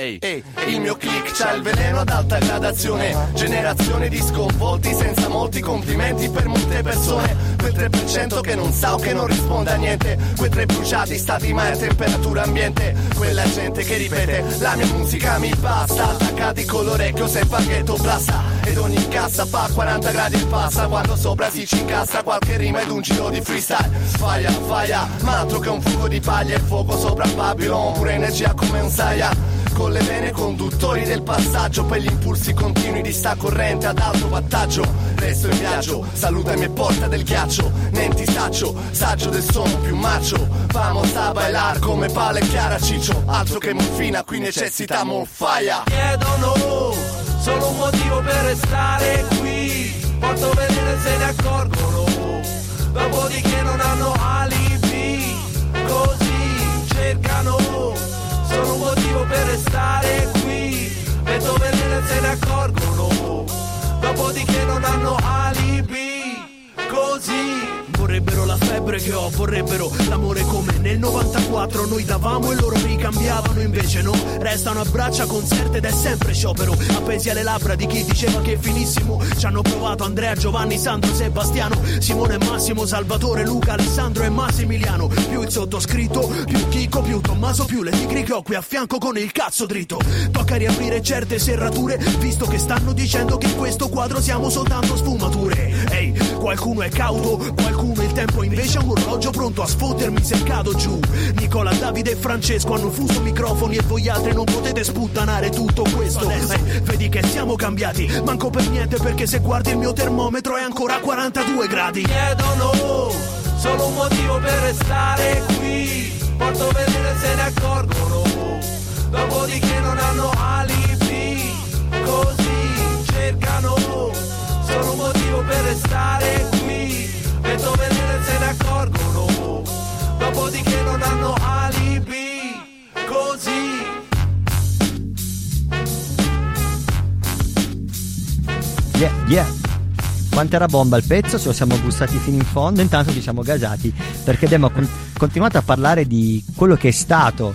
Ehi, il mio click c'ha il veleno ad alta gradazione. Generazione di sconvolti senza molti complimenti per molte persone. Quel 3% che non sa o che non risponde a niente. Quei tre bruciati stati mai a temperatura ambiente. Quella gente che ripete la mia musica mi basta. Attaccati con l'orecchio se il pacchetto blasta. Ed ogni cassa fa 40 gradi e passa. Quando sopra si ci incassa qualche rima ed un giro di freestyle. Faglia, faglia, ma altro che un fuoco di paglia e fuoco sopra Babylon. Pure energia come un saia con le vene conduttori del passaggio per gli impulsi continui di sta corrente ad alto wattaggio resto in viaggio salutami e porta del ghiaccio nenti saccio saggio del suono più macio vamos a bailar come pale chiara ciccio altro che morfina qui necessitamo faia chiedono solo un motivo per restare qui porto venire se ne accorgono. Dopodiché non hanno alibi così cercano solo un motivo per restare qui. Vedo venire se ne accorgono dopodiché non hanno alibi. Così Vorrebbero la febbre che ho, vorrebbero l'amore come nel 94 noi davamo e loro ricambiavano, invece no, restano a braccia concerte ed è sempre sciopero, appesi alle labbra di chi diceva che finissimo, ci hanno provato Andrea, Giovanni, Sandro, Sebastiano, Simone, Massimo, Salvatore, Luca, Alessandro e Massimiliano, più il sottoscritto, più Chico, più Tommaso, più le tigri che ho qui a fianco con il cazzo dritto, tocca riaprire certe serrature, visto che stanno dicendo che in questo quadro siamo soltanto sfumature, ehi, qualcuno è cauto, qualcuno il tempo invece è un orologio pronto a sfottermi se cado giù. Nicola, Davide e Francesco hanno fuso microfoni e voi altri non potete sputtanare tutto questo. Eh, vedi che siamo cambiati, manco per niente perché se guardi il mio termometro è ancora a 42 gradi. chiedono solo un motivo per restare qui porto venire se ne accorgono dopodiché non hanno alibi così cercano solo un motivo per restare qui vedo venire se ne accorgono dopodiché non hanno alibi così Yeah, yeah. Quanto era bomba il pezzo, ce lo siamo gustati fino in fondo, intanto ci siamo gasati perché abbiamo con- continuato a parlare di quello che è stato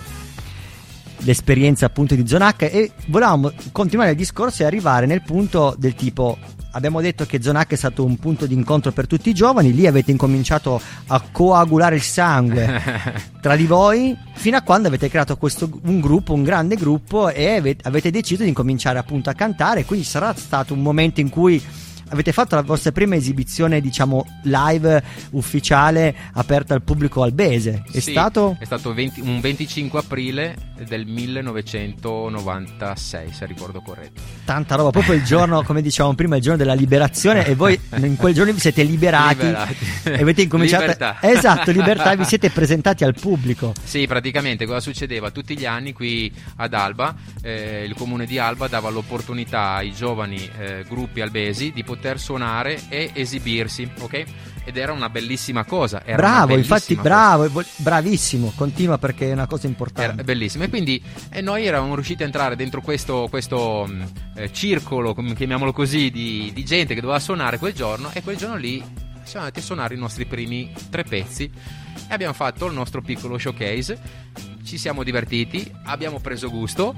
l'esperienza appunto di Zona H e volevamo continuare il discorso e arrivare nel punto del tipo abbiamo detto che Zona H è stato un punto di incontro per tutti i giovani, lì avete incominciato a coagulare il sangue tra di voi. Fino a quando avete creato questo un gruppo, un grande gruppo e ave- avete deciso di incominciare appunto a cantare, quindi sarà stato un momento in cui avete fatto la vostra prima esibizione diciamo live ufficiale aperta al pubblico albese. È Sì, stato È stato 20 un 25 aprile del 1996, se ricordo corretto. tanta roba, proprio il giorno, come dicevamo prima, il giorno della liberazione e voi in quel giorno vi siete liberati, Liberati. e avete incominciato Libertà. Esatto, libertà, vi siete presentati al pubblico. Sì, praticamente cosa succedeva? Tutti gli anni qui ad Alba, eh, il comune di Alba dava l'opportunità ai giovani eh, gruppi albesi di poter suonare e esibirsi, ok? Ed era una bellissima cosa. Era bravo, bellissima infatti cosa. bravo, e vo- bravissimo, continua perché è una cosa importante. Era bellissimo. E quindi eh, noi eravamo riusciti a entrare dentro questo, questo mh, eh, circolo, chiamiamolo così, di, di gente che doveva suonare quel giorno. E quel giorno lì siamo andati a suonare i nostri primi tre pezzi. E abbiamo fatto il nostro piccolo showcase. Ci siamo divertiti, abbiamo preso gusto.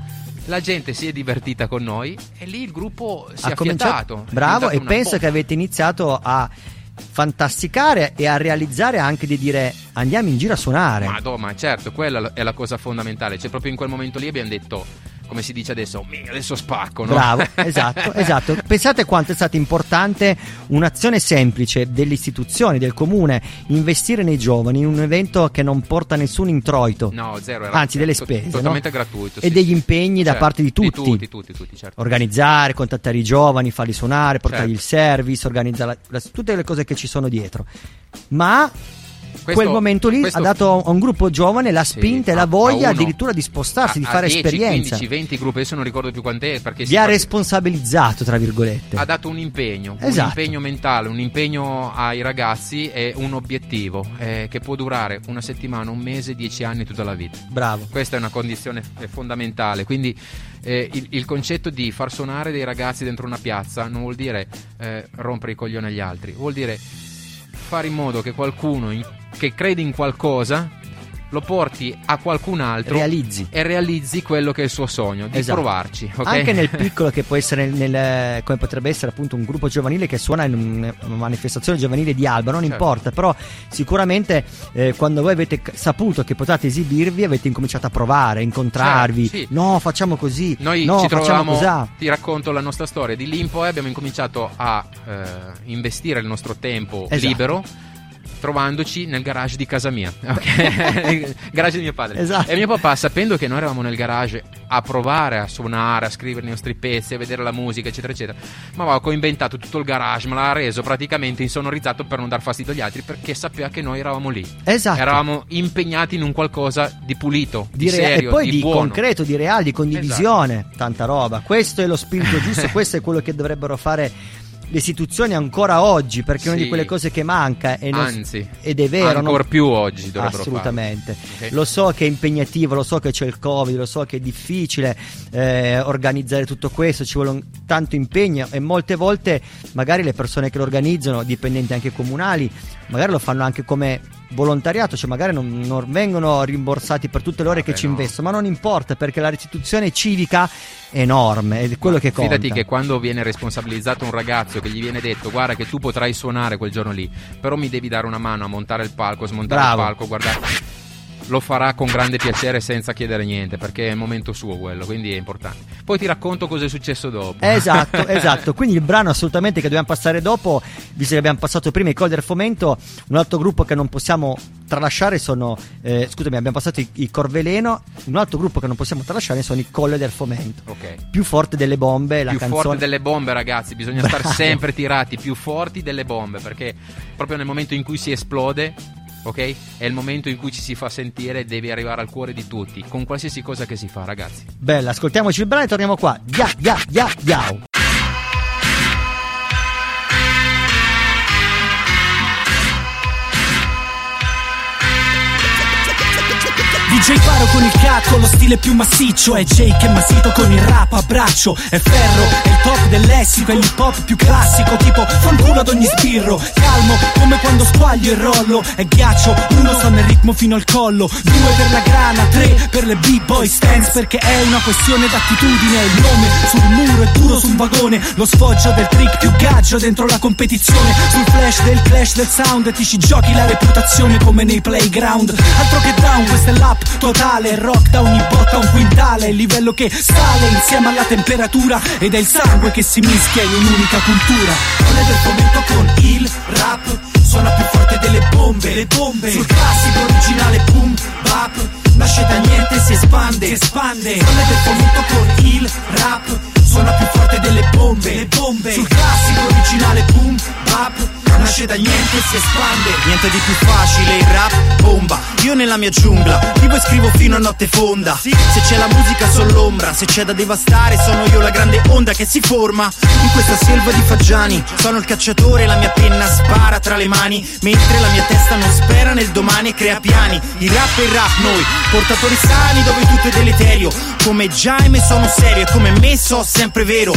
La gente si è divertita con noi e lì il gruppo si è ha cominciato affiatato. È bravo e penso bomba. che avete iniziato a fantasticare e a realizzare anche di dire andiamo in giro a suonare. Madò, ma certo, quella è la cosa fondamentale. Cioè, proprio in quel momento lì abbiamo detto, come si dice adesso, "Mi, adesso spacco, no? Bravo, esatto, esatto. Pensate quanto è stata importante un'azione semplice delle istituzioni, del comune, investire nei giovani in un evento che non porta nessun introito. No, zero. Era Anzi, delle to- spese. Totalmente no? gratuito. E sì, degli sì. impegni da Certo, parte di tutti. Di tutti, tutti, tutti, certo. Organizzare, contattare i giovani, farli suonare, portargli Certo. il service, organizzare la- la- tutte le cose che ci sono dietro. Ma Questo- quel momento lì questo- ha dato a un gruppo giovane la Sì, spinta e a- la voglia addirittura di spostarsi, di A- a fare 10, esperienza. 15, 20 gruppi, adesso non ricordo più quant'è perché Vi ha fa- responsabilizzato, tra virgolette. ha dato un impegno, un Esatto. impegno mentale, un impegno ai ragazzi e un obiettivo eh, che può durare una settimana, un mese, dieci anni, tutta la vita. Bravo. Questa è una condizione eh, fondamentale. Quindi eh, il, il concetto di far suonare dei ragazzi dentro una piazza non vuol dire eh, rompere i coglioni agli altri, vuol dire fare in modo che qualcuno in- che crede in qualcosa lo porti a qualcun altro Realizzi. e realizzi quello che è il suo sogno, di Esatto. provarci. ok? Anche nel piccolo che può essere nel, come potrebbe essere appunto un gruppo giovanile che suona in un- una manifestazione giovanile di Alba, non Certo. importa, però sicuramente eh, quando voi avete saputo che potete esibirvi avete incominciato a provare, a incontrarvi, Certo, sì. no facciamo così, Noi no ci trovavamo, così. ti racconto la nostra storia di Limpo e abbiamo incominciato a eh, investire il nostro tempo Esatto. libero trovandoci nel garage di casa mia, ok? garage di mio padre. Esatto. E mio papà, sapendo che noi eravamo nel garage a provare a suonare, a scrivere i nostri pezzi, a vedere la musica, eccetera, eccetera, ma aveva coinventato tutto il garage, me l'ha reso praticamente insonorizzato per non dar fastidio agli altri perché sapeva che noi eravamo lì. Esatto. Eravamo impegnati in un qualcosa di pulito, di, Di rea- serio, e poi di, buono. concreto, di reale, di condivisione, tanta roba. Questo è lo spirito giusto, questo è quello che dovrebbero fare le istituzioni ancora oggi, perché è una Sì. di quelle cose che manca e Anzi, ed è vero, ancora non- più oggi dovrebbero Assolutamente. farlo. Ok? Lo so che è impegnativo, lo so che c'è il Covid, lo so che è difficile eh, organizzare tutto questo, ci vuole un- tanto impegno e molte volte magari le persone che lo organizzano, dipendenti anche comunali, magari lo fanno anche come volontariato, cioè magari non, non vengono rimborsati per tutte le ore che ci no. investono, ma non importa perché la restituzione civica è enorme, è quello che conta. Fidati che quando viene responsabilizzato un ragazzo che gli viene detto guarda che tu potrai suonare quel giorno lì, però mi devi dare una mano a montare il palco, smontare Bravo. il palco, guardate. Lo farà con grande piacere senza chiedere niente perché è il momento suo quello, quindi è importante. Poi ti racconto cosa è successo dopo. Esatto, esatto. Quindi il brano assolutamente che dobbiamo passare dopo, visto che abbiamo passato prima i Col del Fomento, un altro gruppo che non possiamo tralasciare sono, eh, scusami, abbiamo passato i, i Corveleno, un altro gruppo che non possiamo tralasciare sono i Colle del Fomento. Ok. Più forte delle bombe, la più canzone. forti delle bombe, ragazzi. Bisogna Bravo. stare sempre tirati, più forti delle bombe. Perché proprio nel momento in cui si esplode, ok? È il momento in cui ci si fa sentire e devi arrivare al cuore di tutti. Con qualsiasi cosa che si fa, ragazzi. Bella, ascoltiamoci il brano e torniamo qua. Ya, ya, ya, ya. DJ Paro con il cacco, lo stile più massiccio. È Jake che massito con il rap a braccio. È ferro, è il top del lessico È l'hip hop più classico Tipo fanculo ad ogni sbirro Calmo, come quando squaglio e rollo. È ghiaccio, uno sta nel ritmo fino al collo. Due per la grana, tre per le b-boy stance Perché è una questione d'attitudine. Il nome sul muro è duro su un vagone. Lo sfoggio del trick più gaggio dentro la competizione. Sul flash del clash del sound Ti ci giochi la reputazione come nei playground. Altro che down, questa è l'app totale Rock da ogni botta un quintale livello che sale insieme alla temperatura Ed è il sangue che si mischia in un'unica cultura. Non è del fomento con il rap Suona più forte delle bombe Le bombe. Sul classico originale boom bap Nasce da niente, si espande Si espande. Non è del fomento con il rap Suona più forte delle bombe Le bombe. Sul classico originale boom bap Nasce da niente, si espande Niente di più facile, il rap bomba. Io nella mia giungla, vivo e scrivo fino a notte fonda. Se c'è la musica sono l'ombra, se c'è da devastare sono io la grande onda che si forma. In questa selva di fagiani, sono il cacciatore, la mia penna spara tra le mani, mentre la mia testa non spera nel domani e crea piani. Il rap è il rap, noi, portatori sani dove tutto è deleterio. Come Jaime sono serio e come me so sempre vero.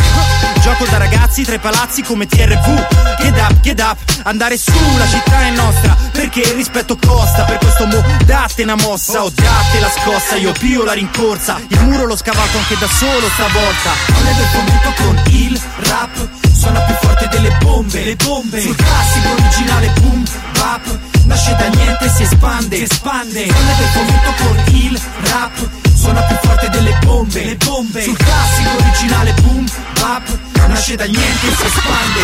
Gioco da ragazzi tra i palazzi come TRV. Get up, get up, andare su, la città è nostra. Perché il rispetto costa, per questo mo date una mossa o date la scossa. Io pio la rincorsa, il muro l'ho scavato anche da solo stavolta. Non è del fomento con il rap Suona più forte delle bombe Le bombe Sul classico originale boom bap Nasce da niente, si espande Si espande Non è del fomento con il rap Suona più forte delle bombe. Le bombe. Sul classico originale boom bap Nasce da niente, si espande.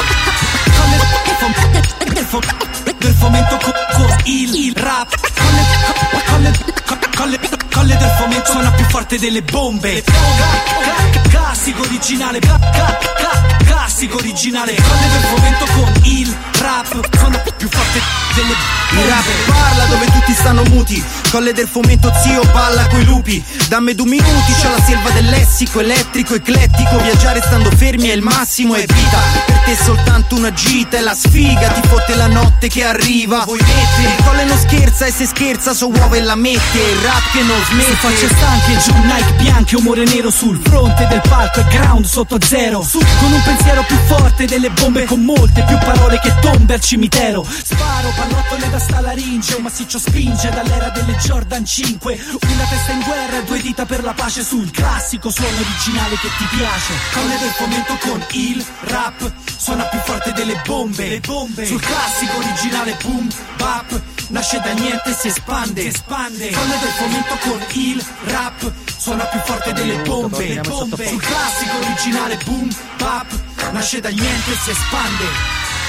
Del fom- del fom- del fomento co- con il, il rap. Colle, co- colle, co- colle, colle del fomento suona più forte delle bombe. Cla- Classico originale cla- cla- cla- Classico originale. Colle del fomento con il rap Suona più forte delle Il bombe rap parla dove tutti stanno muti Colle del fomento zio balla coi lupi. Dammi due minuti c'è la selva del lessico Elettrico, eclettico. Viaggiare stando fermi è il massimo è vita. Per te soltanto una gita è la sfiga. Ti fotte la notte che arriva. Vuoi mettere Colle non scherza e se scherza so uova e la mette. Rap che non smette. Se facce stanche giù Nike bianche umore nero sul fronte del palco e ground sotto zero. Su con un pensiero più forte delle bombe con molte più parole che tombe al cimitero. Sparo pallottole da stalaringe un massiccio spinge dall'era delle Jordan 5 Una testa in guerra e due dita per la pace sul classico suono originale che ti piace. Colle del fomento con il rap suona più forte delle bombe. Le bombe. Sul classico originale boom bap Nasce da niente e si espande, si espande. Colle del fomento con il rap Suona più forte delle bombe, Le bombe. Sul classico originale boom bap Nasce da niente e si espande.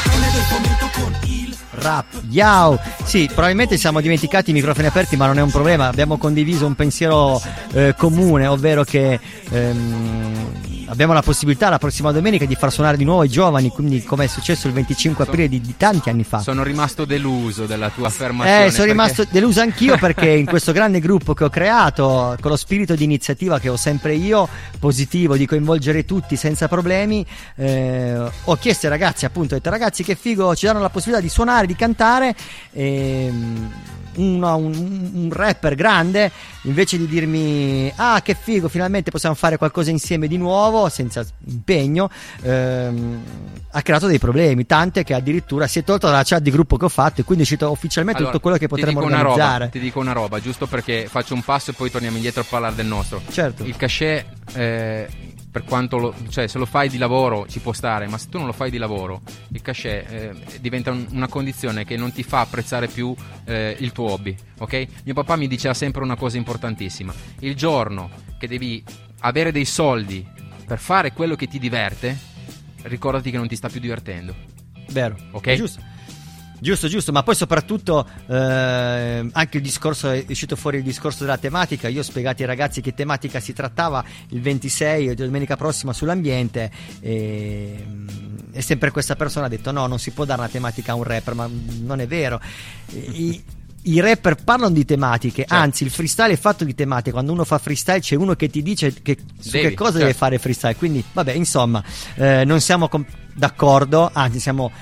Colle del fomento con il Rap, yao. Sì, probabilmente siamo dimenticati i microfoni aperti, ma non è un problema. Abbiamo condiviso un pensiero eh, comune, ovvero che ehm, abbiamo la possibilità la prossima domenica di far suonare di nuovo i giovani, quindi come è successo il 25 aprile di, di tanti anni fa. Sono rimasto deluso della tua affermazione. Eh, sono perché- rimasto deluso anch'io perché in questo grande gruppo che ho creato, con lo spirito di iniziativa che ho sempre io, positivo, di coinvolgere tutti senza problemi, eh, ho chiesto ai ragazzi, appunto, ho detto ragazzi che figo, ci danno la possibilità di suonare, di cantare. ehm, uno- un, un rapper grande invece di dirmi ah che figo finalmente possiamo fare qualcosa insieme di nuovo senza impegno ehm, ha creato dei problemi tante che addirittura si è tolto dalla chat di gruppo che ho fatto e quindi è uscito ufficialmente Allora, tutto quello che potremmo dico una roba, organizzare ti dico una roba, giusto perché faccio un passo e poi torniamo indietro a parlare del nostro. Certo. Il cachet, eh, per quanto lo, cioè, se lo fai di lavoro ci può stare, ma se tu non lo fai di lavoro, il cachet eh, diventa un- una condizione che non ti fa apprezzare più eh, il tuo hobby. Ok? Mio papà mi diceva sempre una cosa importantissima: il giorno che devi avere dei soldi per fare quello che ti diverte, ricordati che non ti sta più divertendo. vero Ok? È giusto Giusto, giusto, ma poi soprattutto eh, anche il discorso è uscito fuori il discorso della tematica. Io ho spiegato ai ragazzi che tematica si trattava il 26 domenica prossima sull'ambiente. E, e sempre questa persona ha detto: no, non si può dare una tematica a un rapper, ma non è vero. I, i rapper parlano di tematiche, Certo. anzi il freestyle è fatto di tematiche, quando uno fa freestyle c'è uno che ti dice che, su Devi, che cosa certo. deve fare freestyle, quindi vabbè insomma eh, non siamo com- d'accordo, anzi siamo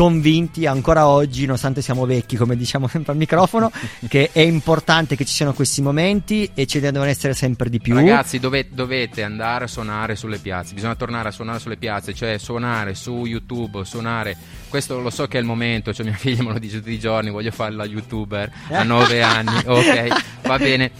convinti ancora oggi, nonostante siamo vecchi come diciamo sempre al microfono, che è importante che ci siano questi momenti e ce ne devono essere sempre di più. Ragazzi, dove- dovete andare a suonare sulle piazze. Bisogna tornare a suonare sulle piazze, cioè suonare su YouTube, suonare. Questo lo so che è il momento, cioè mia figlia me lo dice tutti i giorni, voglio fare la youtuber a nove anni. Ok, va bene.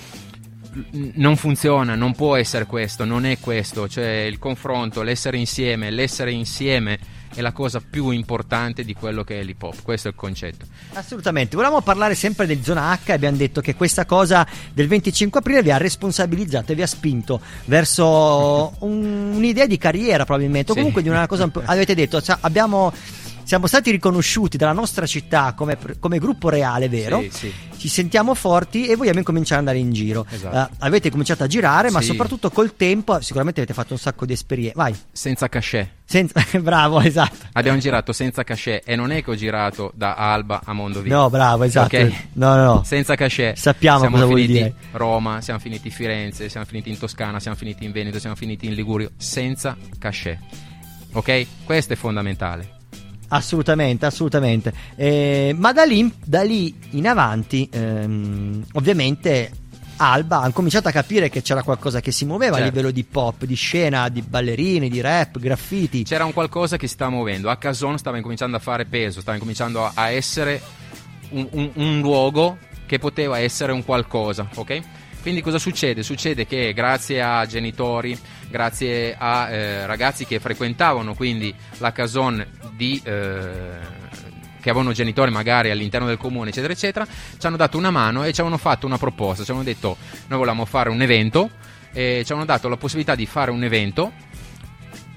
Non funziona, non può essere questo, non è questo, cioè il confronto, l'essere insieme, l'essere insieme è la cosa più importante di quello che è l'hip hop, questo è il concetto. Assolutamente, volevamo parlare sempre del zona H e abbiamo detto che questa cosa del 25 aprile vi ha responsabilizzato e vi ha spinto verso un- un'idea di carriera probabilmente, o Sì. comunque di una cosa, un po'- avete detto, cioè, abbiamo, siamo stati riconosciuti dalla nostra città come, come gruppo reale, vero? Sì, sì. Ci sentiamo forti e vogliamo incominciare ad andare in giro. Esatto. Eh, avete cominciato a girare, ma Sì. soprattutto col tempo sicuramente avete fatto un sacco di esperienze. Vai, Senza cachet. senza... bravo, esatto. Abbiamo girato senza cachet e non è che ho girato da Alba a Mondovì. No, bravo, esatto. Ok? No, no, no. Senza cachet. Sappiamo siamo cosa vuol finiti dire. Roma, siamo finiti Firenze, siamo finiti in Toscana, siamo finiti in Veneto, siamo finiti in Ligurio senza cachet. Ok? Questo è fondamentale. Assolutamente, assolutamente. Eh, ma da lì, da lì in avanti, ehm, ovviamente. Alba ha cominciato a capire che c'era qualcosa che si muoveva a Certo. livello di pop, di scena, di ballerini, di rap, graffiti. C'era un qualcosa che si stava muovendo. A Cason stava incominciando a fare peso, stava incominciando a, a essere un, un- un luogo che poteva essere un qualcosa, ok? Quindi cosa succede? Succede che grazie a genitori, grazie a eh, ragazzi che frequentavano quindi la Cason di... eh, che avevano genitori magari all'interno del comune, eccetera, eccetera, ci hanno dato una mano e ci avevano fatto una proposta. Ci hanno detto: Noi volevamo fare un evento, e ci hanno dato la possibilità di fare un evento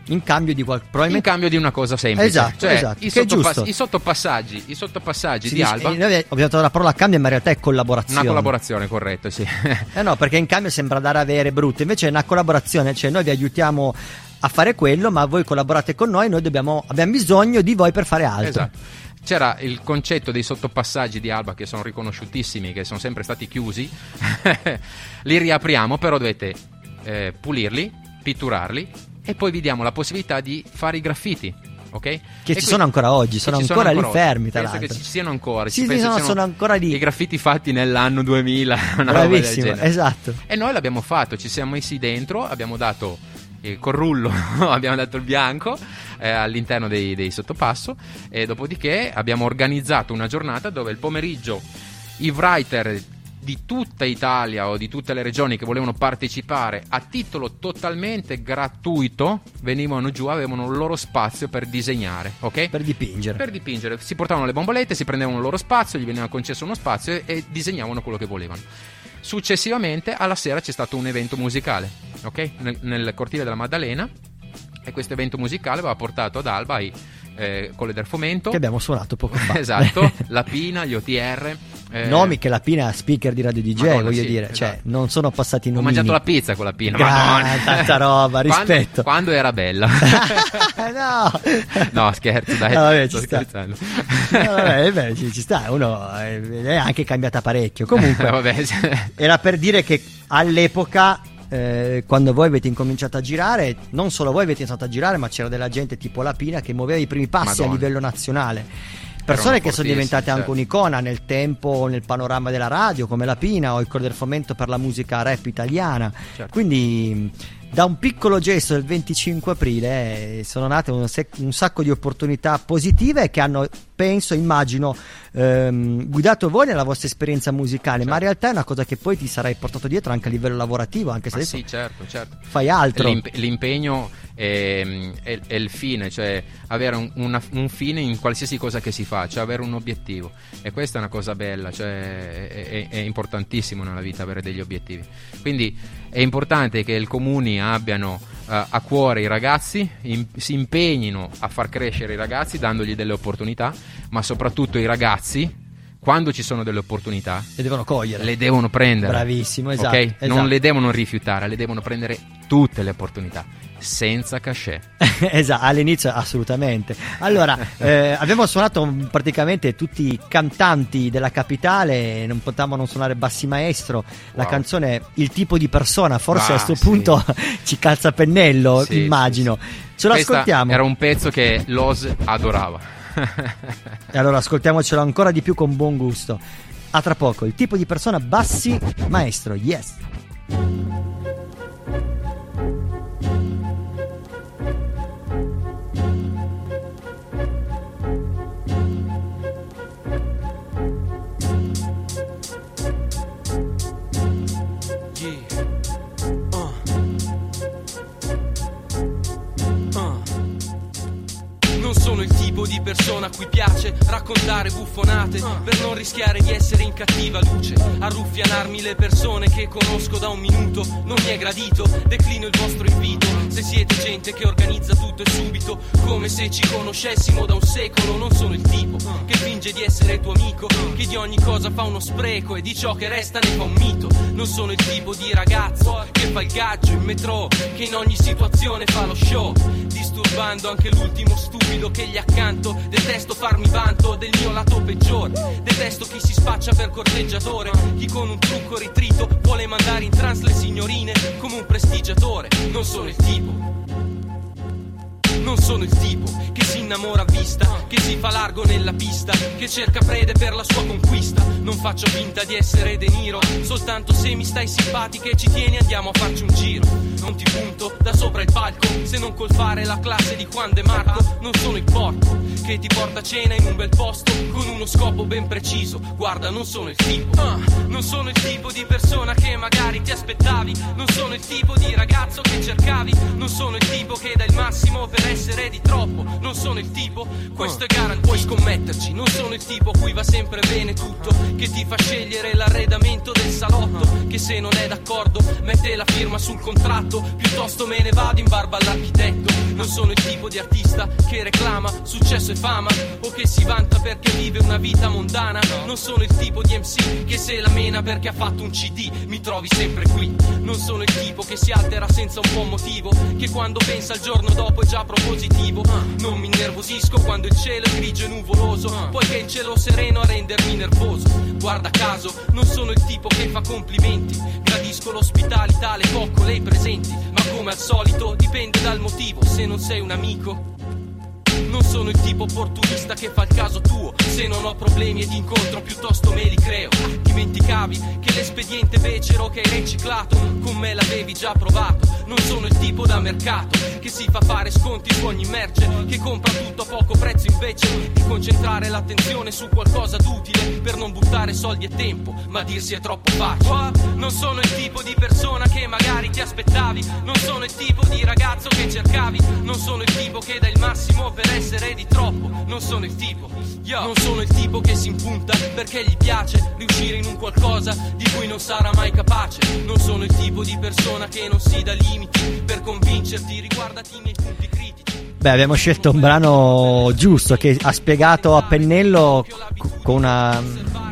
In cambio di qual- in probabilmente cambio di una cosa semplice. Esatto, Cioè, esatto, i, che è sottopa- giusto. i sottopassaggi, i sottopassaggi si di dice- Alba. noi abbiamo dato la parola cambio, ma in realtà è collaborazione. Una collaborazione, corretto, sì. Eh no, perché in cambio sembra dare avere brutto, invece è una collaborazione, cioè noi vi aiutiamo a fare quello, ma voi collaborate con noi, noi dobbiamo, abbiamo bisogno di voi per fare altro. Esatto. C'era il concetto dei sottopassaggi di Alba che sono riconosciutissimi, che sono sempre stati chiusi. Li riapriamo, però dovete eh, pulirli, pitturarli e poi vi diamo la possibilità di fare i graffiti. ok? Che E ci sono ancora oggi, che sono ci ancora lì oggi. fermi, tra Penso che l'altro. ci siano ancora. Sì, ci sì, no, sono ancora lì. I graffiti fatti nell'anno 2000, una roba Bravissimo, genere. esatto. E noi l'abbiamo fatto, ci siamo messi dentro, abbiamo dato il col rullo, abbiamo dato il bianco eh, all'interno dei, dei sottopasso e dopodiché abbiamo organizzato una giornata dove il pomeriggio i writer di tutta Italia o di tutte le regioni che volevano partecipare a titolo totalmente gratuito venivano giù, avevano il loro spazio per disegnare, ok? Per dipingere. Per dipingere, si portavano le bombolette, si prendevano il loro spazio, gli veniva concesso uno spazio e, e disegnavano quello che volevano. Successivamente alla sera c'è stato un evento musicale, ok? Nel, nel cortile della Maddalena e questo evento musicale aveva portato ad Alba i eh, Colle del Fomento. Che abbiamo suonato poco fa. esatto, la Pina, gli OTR. eh, Nomi che la Pina è speaker di Radio DJ, Madonna, voglio sì, dire, esatto. cioè non sono passati Ho nomi. mangiato la pizza con la Pina, Gra- Madonna. tanta roba, Quando- rispetto. Quando, era bella. no. no, scherzo, dai. No, vabbè, sto scherzando. No, vabbè, beh, ci, ci sta, uno eh, è anche cambiata parecchio. Comunque, Vabbè, era per dire che all'epoca, eh, quando voi avete incominciato a girare, non solo voi avete iniziato a girare, ma c'era della gente tipo La Pina che muoveva i primi passi Madonna. a livello nazionale. Persone che sono diventate anche certo. un'icona nel tempo, nel panorama della radio, come La Pina o il Coro del Fomento per la musica rap italiana. Certo. Quindi, da un piccolo gesto del 25 aprile eh, sono nate un, sec- un sacco di opportunità positive che hanno, penso, immagino, ehm, guidato voi nella vostra esperienza musicale, ma in realtà è una cosa che poi ti sarai portato dietro anche a livello lavorativo, anche se Ma adesso sì, certo, certo. fai altro. L'imp- l'impegno è, è- è il fine, cioè avere un, una- un fine in qualsiasi cosa che si fa, cioè avere un obiettivo. E questa è una cosa bella, cioè è, è- è importantissimo nella vita avere degli obiettivi. Quindi è importante che i comuni abbiano eh, a cuore i ragazzi, im- si impegnino a far crescere i ragazzi dandogli delle opportunità, ma soprattutto i ragazzi. Quando ci sono delle opportunità, Le devono cogliere. le devono prendere. Bravissimo, esatto, Ok? esatto. Non le devono rifiutare, le devono prendere tutte le opportunità, senza cachet. esatto, all'inizio assolutamente. Allora, eh, abbiamo suonato praticamente tutti i cantanti della capitale, non potevamo non suonare Bassi Maestro, la Wow. canzone Il tipo di persona, forse Ah, a questo sì. punto ci calza pennello, Sì, immagino. Ce lo Questa ascoltiamo. Era un pezzo che Los adorava. E allora ascoltiamocelo ancora di più con buon gusto. A tra poco, il tipo di persona Bassi Maestro, yes. Tipo di persona a cui piace raccontare buffonate per non rischiare di essere in cattiva luce. Arruffianarmi le persone che conosco da un minuto non mi è gradito. Declino il vostro invito. Se siete gente che organizza tutto e subito, come se ci conoscessimo da un secolo, non sono il tipo che finge di essere tuo amico, che di ogni cosa fa uno spreco e di ciò che resta ne fa un mito. Non sono il tipo di ragazzo che fa il gaggio in metro, che in ogni situazione fa lo show, disturbando anche l'ultimo stupido che gli accanto. Detesto farmi vanto del mio lato peggiore, detesto chi si spaccia per corteggiatore, chi con un trucco ritrito vuole mandare in trans le signorine come un prestigiatore. Non sono il tipo. Non sono il tipo che si innamora a vista, che si fa largo nella pista, che cerca prede per la sua conquista. Non faccio finta di essere De Niro, soltanto se mi stai simpatica e ci tieni andiamo a farci un giro. Non ti punto da sopra il palco, se non col fare la classe di Juan De Marco. Non sono il porco che ti porta a cena in un bel posto con uno scopo ben preciso. Guarda, non sono il tipo, ah, non sono il tipo di persona che magari ti aspettavi. Non sono il tipo di ragazzo che cercavi. Non sono il tipo che dà il massimo per essere di troppo. Non sono il tipo, questo è garantito. Puoi scommetterci, non sono il tipo a cui va sempre bene tutto. Che ti fa scegliere l'arredamento del salotto. Che se non è d'accordo, mette la firma sul contratto. Piuttosto me ne vado in barba all'architetto. Non sono il tipo di artista che reclama successo e fama. O che si vanta perché vive una vita mondana. Non sono il tipo di MC che se la mena perché ha fatto un CD. Mi trovi sempre qui. Non sono il tipo che si altera senza un buon motivo. Che quando pensa al giorno dopo è già propositivo. Non mi innervosisco quando il cielo è grigio e nuvoloso. Poiché il cielo sereno a rendermi nervoso. Guarda caso, non sono il tipo che fa complimenti. Gradisco l'ospitalità, le coccole e i presenti. Ma come al solito dipende dal motivo. Se non sei un amico. Non sono il tipo opportunista che fa il caso tuo. Se non ho problemi ed incontro, piuttosto me li creo. Dimenticavi che l'espediente becero che hai riciclato con me l'avevi già provato. Non sono il tipo da mercato che si fa fare sconti su ogni merce, che compra tutto a poco prezzo invece di concentrare l'attenzione su qualcosa d'utile per non buttare soldi e tempo, ma dirsi è troppo facile. Qua non sono il tipo di persona che magari ti aspettavi, non sono il tipo di ragazzo che cercavi, non sono il tipo che dà il massimo per essere di troppo, non sono il tipo, yo. non sono il tipo che si impunta perché gli piace riuscire in un qualcosa di cui non sarà mai capace, non sono il tipo di persona che non si dà limiti per convincerti, riguardati i miei punti critici. Beh, abbiamo scelto un brano giusto che ha spiegato a pennello con una,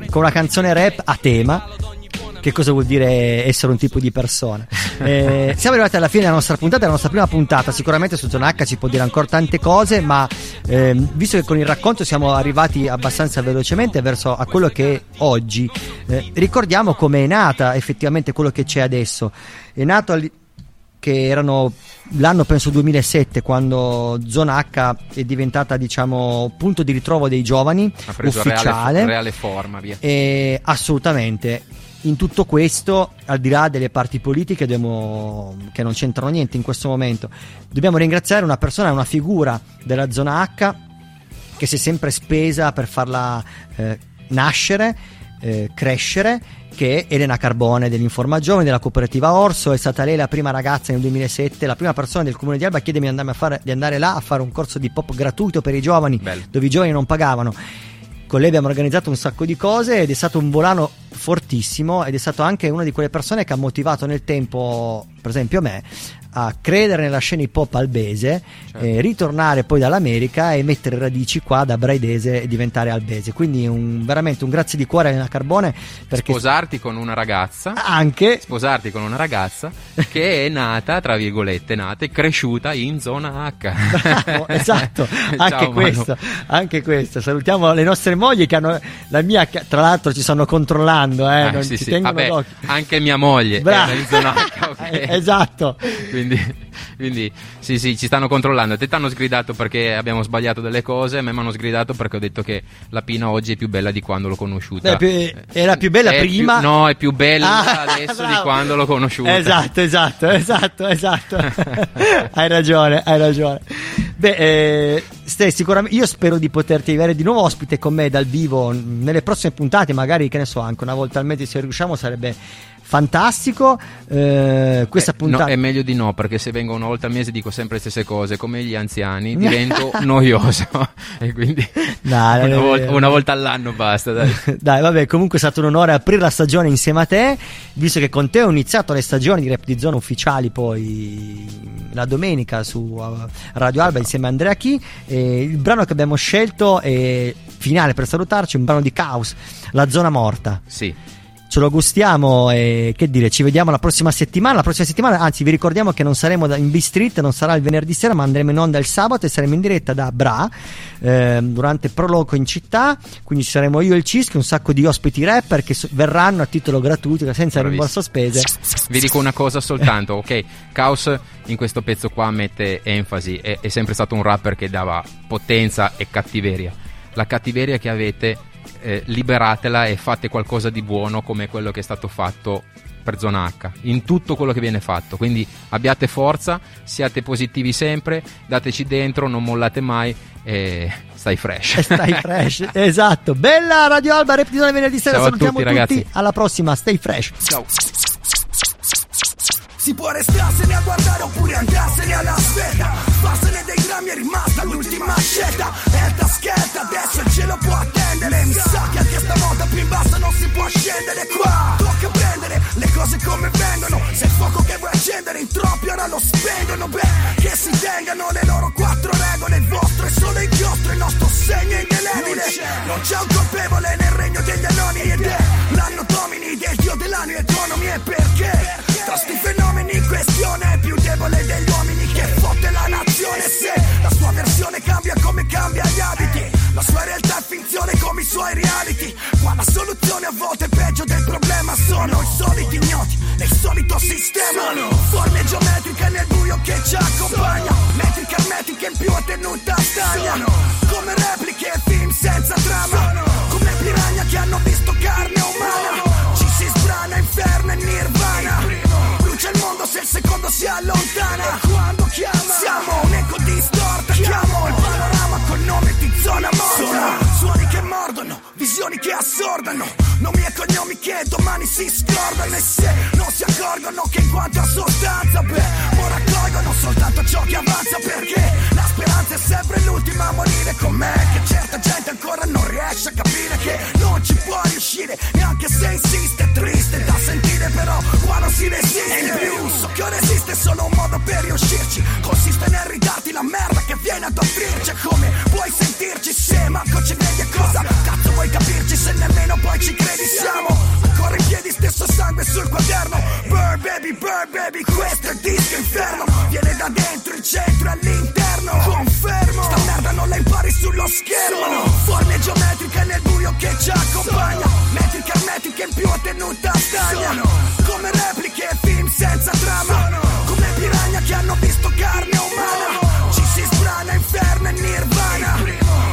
con una canzone rap a tema. Che cosa vuol dire essere un tipo di persona? Eh, siamo arrivati alla fine della nostra puntata, della nostra prima puntata. Sicuramente su Zona H si può dire ancora tante cose, ma ehm, visto che con il racconto siamo arrivati abbastanza velocemente verso a quello che è oggi, eh, ricordiamo come è nata effettivamente quello che c'è adesso. È nato all- che erano l'anno penso 2007 quando Zona H è diventata diciamo punto di ritrovo dei giovani Ha preso ufficiale reale, reale forma, via. e assolutamente in tutto questo, al di là delle parti politiche dobbiamo- che non c'entrano niente in questo momento, dobbiamo ringraziare una persona, una figura della zona H che si è sempre spesa per farla eh, nascere, eh, crescere, che è Elena Carbone dell'Informa Giovani, della cooperativa Orso, è stata lei la prima ragazza nel 2007, la prima persona del comune di Alba a chiedermi di andare di là a fare un corso di pop gratuito per i giovani, dove i giovani non pagavano. Con lei abbiamo organizzato un sacco di cose ed è stato un volano fortissimo ed è stato anche una di quelle persone che ha motivato nel tempo, per esempio me, a credere nella scena hip hop albese, eh, ritornare poi dall'America e mettere radici qua da braidese e diventare albese. Quindi un- veramente un grazie di cuore a Carbone perché Sposarti con una ragazza. Anche. Sposarti con una ragazza che è nata, tra virgolette, nata e cresciuta in zona H. Bravo, esatto, Ciao, anche Manu. questo, anche questo. Salutiamo le nostre mogli che hanno la mia, tra l'altro ci stanno controllando, eh, Ah, non sì, ci sì. tengono Vabbè, anche mia moglie Bravo. era in zona H, ok. esatto. Quindi, quindi sì, sì, ci stanno controllando. Te ti hanno sgridato perché abbiamo sbagliato delle cose, a me mi hanno sgridato perché ho detto che la Pina oggi è più bella di quando l'ho conosciuta. Beh, era più bella È prima. più- no, è più bella Ah, adesso di bravo. quando l'ho conosciuta. Esatto, esatto, esatto, esatto. hai ragione, hai ragione. Beh, eh, Ste, sicuramente io spero di poterti avere di nuovo ospite con me dal vivo nelle prossime puntate, magari che ne so, anche una volta al mese se riusciamo sarebbe fantastico. Eh, questa No, puntata è meglio di no, perché se vengo una volta al mese dico sempre le stesse cose, come gli anziani, divento noioso. e quindi Dai, una, dai, volta, una volta all'anno basta. Dai. Dai, vabbè, comunque è stato un onore aprire la stagione insieme a te, visto che con te ho iniziato le stagioni di Rap di Zona ufficiali poi la domenica su Radio Alba insieme a Andrea Chi. E il brano che abbiamo scelto è finale per salutarci, un brano di Caos, La Zona Morta. Sì. Ce lo gustiamo e che dire, ci vediamo la prossima settimana. La prossima settimana, anzi, vi ricordiamo che non saremo in B-Street, non sarà il venerdì sera, ma andremo in onda il sabato e saremo in diretta da Bra ehm, durante Proloco in città. Quindi ci saremo io e il Cisco, un sacco di ospiti rapper che so- verranno a titolo gratuito, senza Bravissimo. rimborso spese. Vi dico una cosa soltanto, ok? Caos in questo pezzo qua mette enfasi, è, è sempre stato un rapper che dava potenza e cattiveria. La cattiveria che avete, eh, liberatela e fate qualcosa di buono come quello che è stato fatto per Zona H, in tutto quello che viene fatto. Quindi abbiate forza, siate positivi sempre, dateci dentro, non mollate mai e stai fresh. E stai fresh, esatto. Bella Radio Alba, Zona venerdì sera. Ciao a Salutiamo tutti, ragazzi. Alla prossima, stay fresh. Ciao. Si può restarsene a guardare oppure andarsene alla sfera. Farsene dei grammi è rimasta l'ultima scelta. È taschetta, adesso il cielo può attendere. Mi sa che anche stavolta più in basso non si può scendere qua. Tocca prendere le cose come vengono. Se il fuoco che vuoi accendere in troppi ora lo spengono Beh, che si tengano le loro quattro regole. Il vostro è solo inchiostro, il nostro segno è indelebile. Non c'è un colpevole nel regno degli anonimi. Ed è l'anno domini del dio dell'anno economy E perché? Tra sti fenomeni in questione è più debole degli uomini che fotte la nazione Se la sua versione cambia come cambia gli abiti La sua realtà è finzione come i suoi reality Qua la soluzione a volte è peggio del problema Sono i soliti ignoti nel solito sistema Sono forme geometriche nel buio che ci accompagna Metriche ermetiche in più attenuta stagna Come repliche e film senza trama Come piragna che hanno visto carne umana Ci si sbrana, inferno e nirvana se il secondo si allontana. E quando chiama Siamo un'eco distorta Chiamo il panorama col nome di zona morta. Suoni che mordono, visioni che assordano. Nomi e cognomi che domani si scordano. E se non si accorgono che in quanto a sostanza Beh, ora accolgono soltanto ciò che avanza. Perché la speranza è sempre l'ultima a morire con me. Che certa gente ancora non riesce a capire Che non ci può riuscire. Neanche se insiste È triste da sentire però qua non si resiste so che ora esiste solo un modo per riuscirci. Consiste nel ridarti la merda che viene ad offrirci. Come puoi sentirci se manco ci vedi e cosa Cazzo vuoi capirci se nemmeno poi ci credi Siamo ancora in piedi stesso sangue sul quaderno. Burr baby, burr baby, questo è il disco inferno. Viene da dentro il centro e all'interno. Confermo Sta merda non la impari sullo schermo. Forme geometriche nel buio che ci accompagna. Metriche ermetiche in più a tenuta stagna Come repliche e senza trama. Come piranha che hanno visto carne umana. Ci si sbrana inferno e nirvana.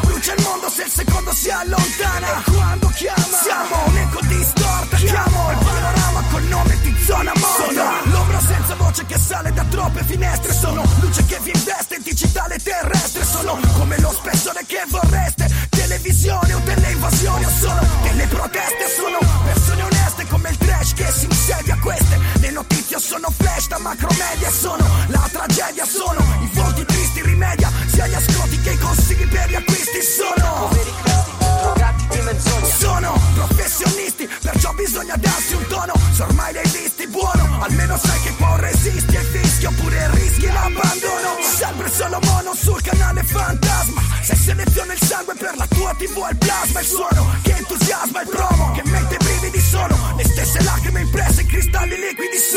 Brucia il mondo se il secondo si allontana. E quando chiama Siamo un'eco distorta. Chiamo il panorama col nome di zona morta. L'ombra senza voce che sale da troppe finestre. Sono luce che vi investe in digitale terrestre. Sono come lo spessore che vorreste. Televisione o delle invasioni o solo delle proteste. Sono persone che si insedia queste. Le notizie sono flash da macromedia sono la tragedia sono i volti tristi rimedia sia gli ascolti che i consigli per gli acquisti sono. Poveri cristi drogati di menzogna. Sono professionisti perciò bisogna darsi un tono. Se ormai l'hai visti buono almeno sai che può resisti E fischi oppure rischi l'abbandono. Sempre solo mono sul canale fantasma. Se seleziona il sangue per la tua tv il plasma il suono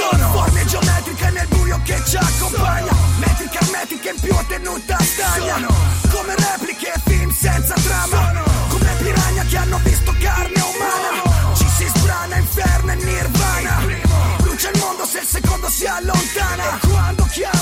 sono. Forme geometriche nel buio che ci accompagna. Metriche ermetica in più tenuta stagna. Sono. Come repliche e film senza trama. Sono. Come piragna che hanno visto carne umana. Ci si sbrana, inferno e nirvana. Brucia il mondo se il secondo si allontana. E quando chiama